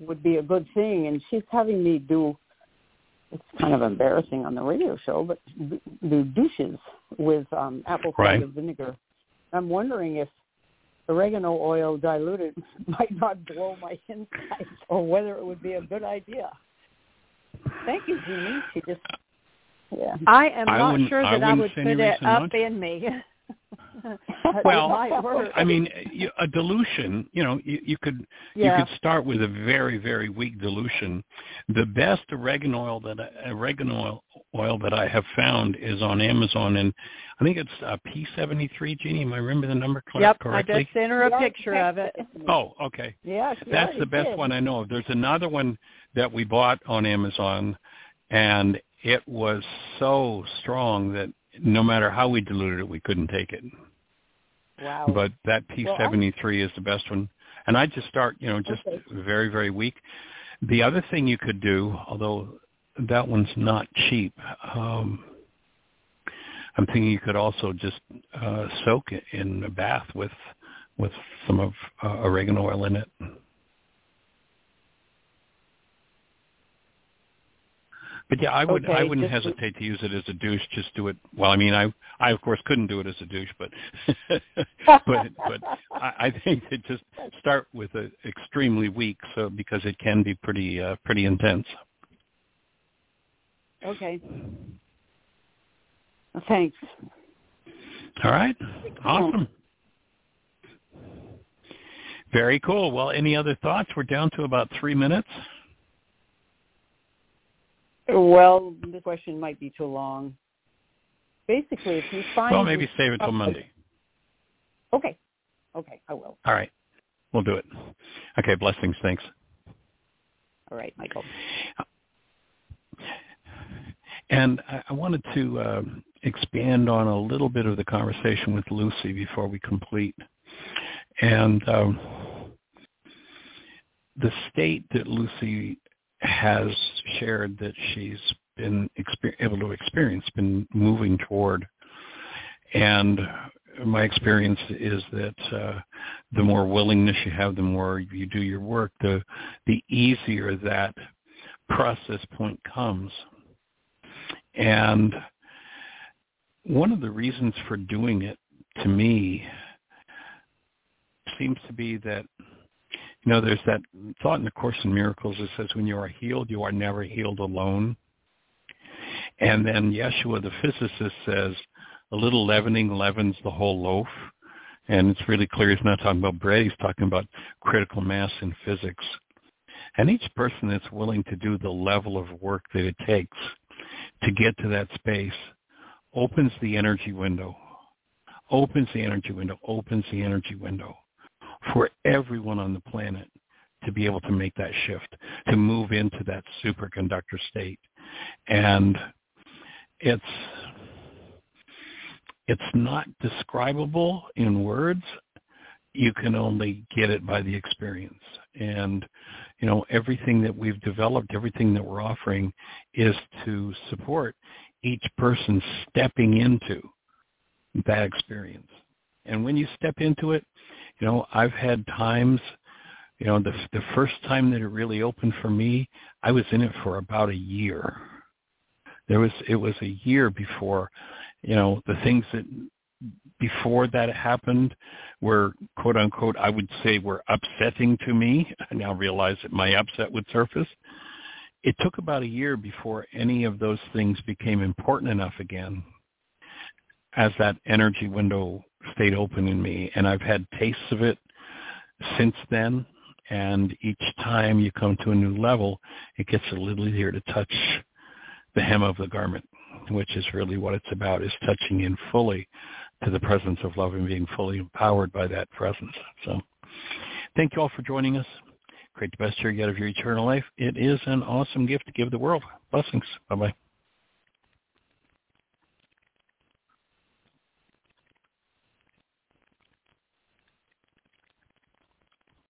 would be a good thing, and she's having me do. It's kind of embarrassing on the radio show, but do douches with um, apple cider Right. vinegar. I'm wondering if oregano oil diluted *laughs* might not blow my *laughs* insides, or whether it would be a good idea. Thank you, Jeanie. She just, yeah. I am I not sure that I, wouldn't would put it up not in me. *laughs* *laughs* But Well, it. I mean, a dilution, you know, you, you could yeah. you could start with a very very weak dilution. The best oregano oil that I, oregano oil, oil that I have found is on Amazon, and I think it's uh, P73. Jeanie, am I remember the number cor- Yep, I just sent her a picture of it. Oh, okay. Yeah, That's the best did. one I know of. There's another one that we bought on Amazon, and it was so strong that no matter how we diluted it, we couldn't take it. Wow. But that Well, I- P73 is the best one. And I just start, you know, just Okay. very, very weak. The other thing you could do, although that one's not cheap, um, I'm thinking you could also just uh, soak it in a bath with with some of uh, oregano oil in it. But yeah, I would I Okay, wouldn't just- hesitate to use it as a douche. Just do it. Well, I mean, I I of course couldn't do it as a douche, but *laughs* but but I, I think to just start with a extremely weak, so because it can be pretty uh, pretty intense. Okay. Thanks. All right, awesome, very cool. Well, any other thoughts? We're down to about three minutes. Well, this question might be too long. Basically, if you find Well, maybe save it till Monday. Okay. Okay, I will. All right, we'll do it. Okay, blessings. Thanks. All right, Michael. And I, I wanted to uh, expand on a little bit of the conversation with Lucy before we complete. And um, the state that Lucy has shared that she's been exper- able to experience, been moving toward. And my experience is that uh, the more willingness you have, the more you do your work, the the easier that process point comes. And one of the reasons for doing it to me seems to be that, you know, there's that thought in the Course in Miracles that says when you are healed, you are never healed alone. And then Yeshua, the physicist, says a little leavening leavens the whole loaf. And it's really clear he's not talking about bread. He's talking about critical mass in physics. And each person that's willing to do the level of work that it takes to get to that space opens the energy window, opens the energy window, opens the energy window for everyone on the planet to be able to make that shift, to move into that superconductor state. And it's it's not describable in words. You can only get it by the experience. And you know, everything that we've developed, everything that we're offering is to support each person stepping into that experience. And when you step into it, You know, I've had times, you know, the the first time that it really opened for me, I was in it for about a year. There was it was a year before, you know, the things that before that happened were quote unquote I would say were upsetting to me. I now realize that my upset would surface. It took about a year before any of those things became important enough again as that energy window stayed open in me and I've had tastes of it since then and each time you come to a new level it gets a little easier to touch the hem of the garment which is really what it's about is touching in fully to the presence of love and being fully empowered by that presence. So thank you all for joining us. Create the best year yet of your eternal life. It is an awesome gift to give the world. Blessings. Bye-bye.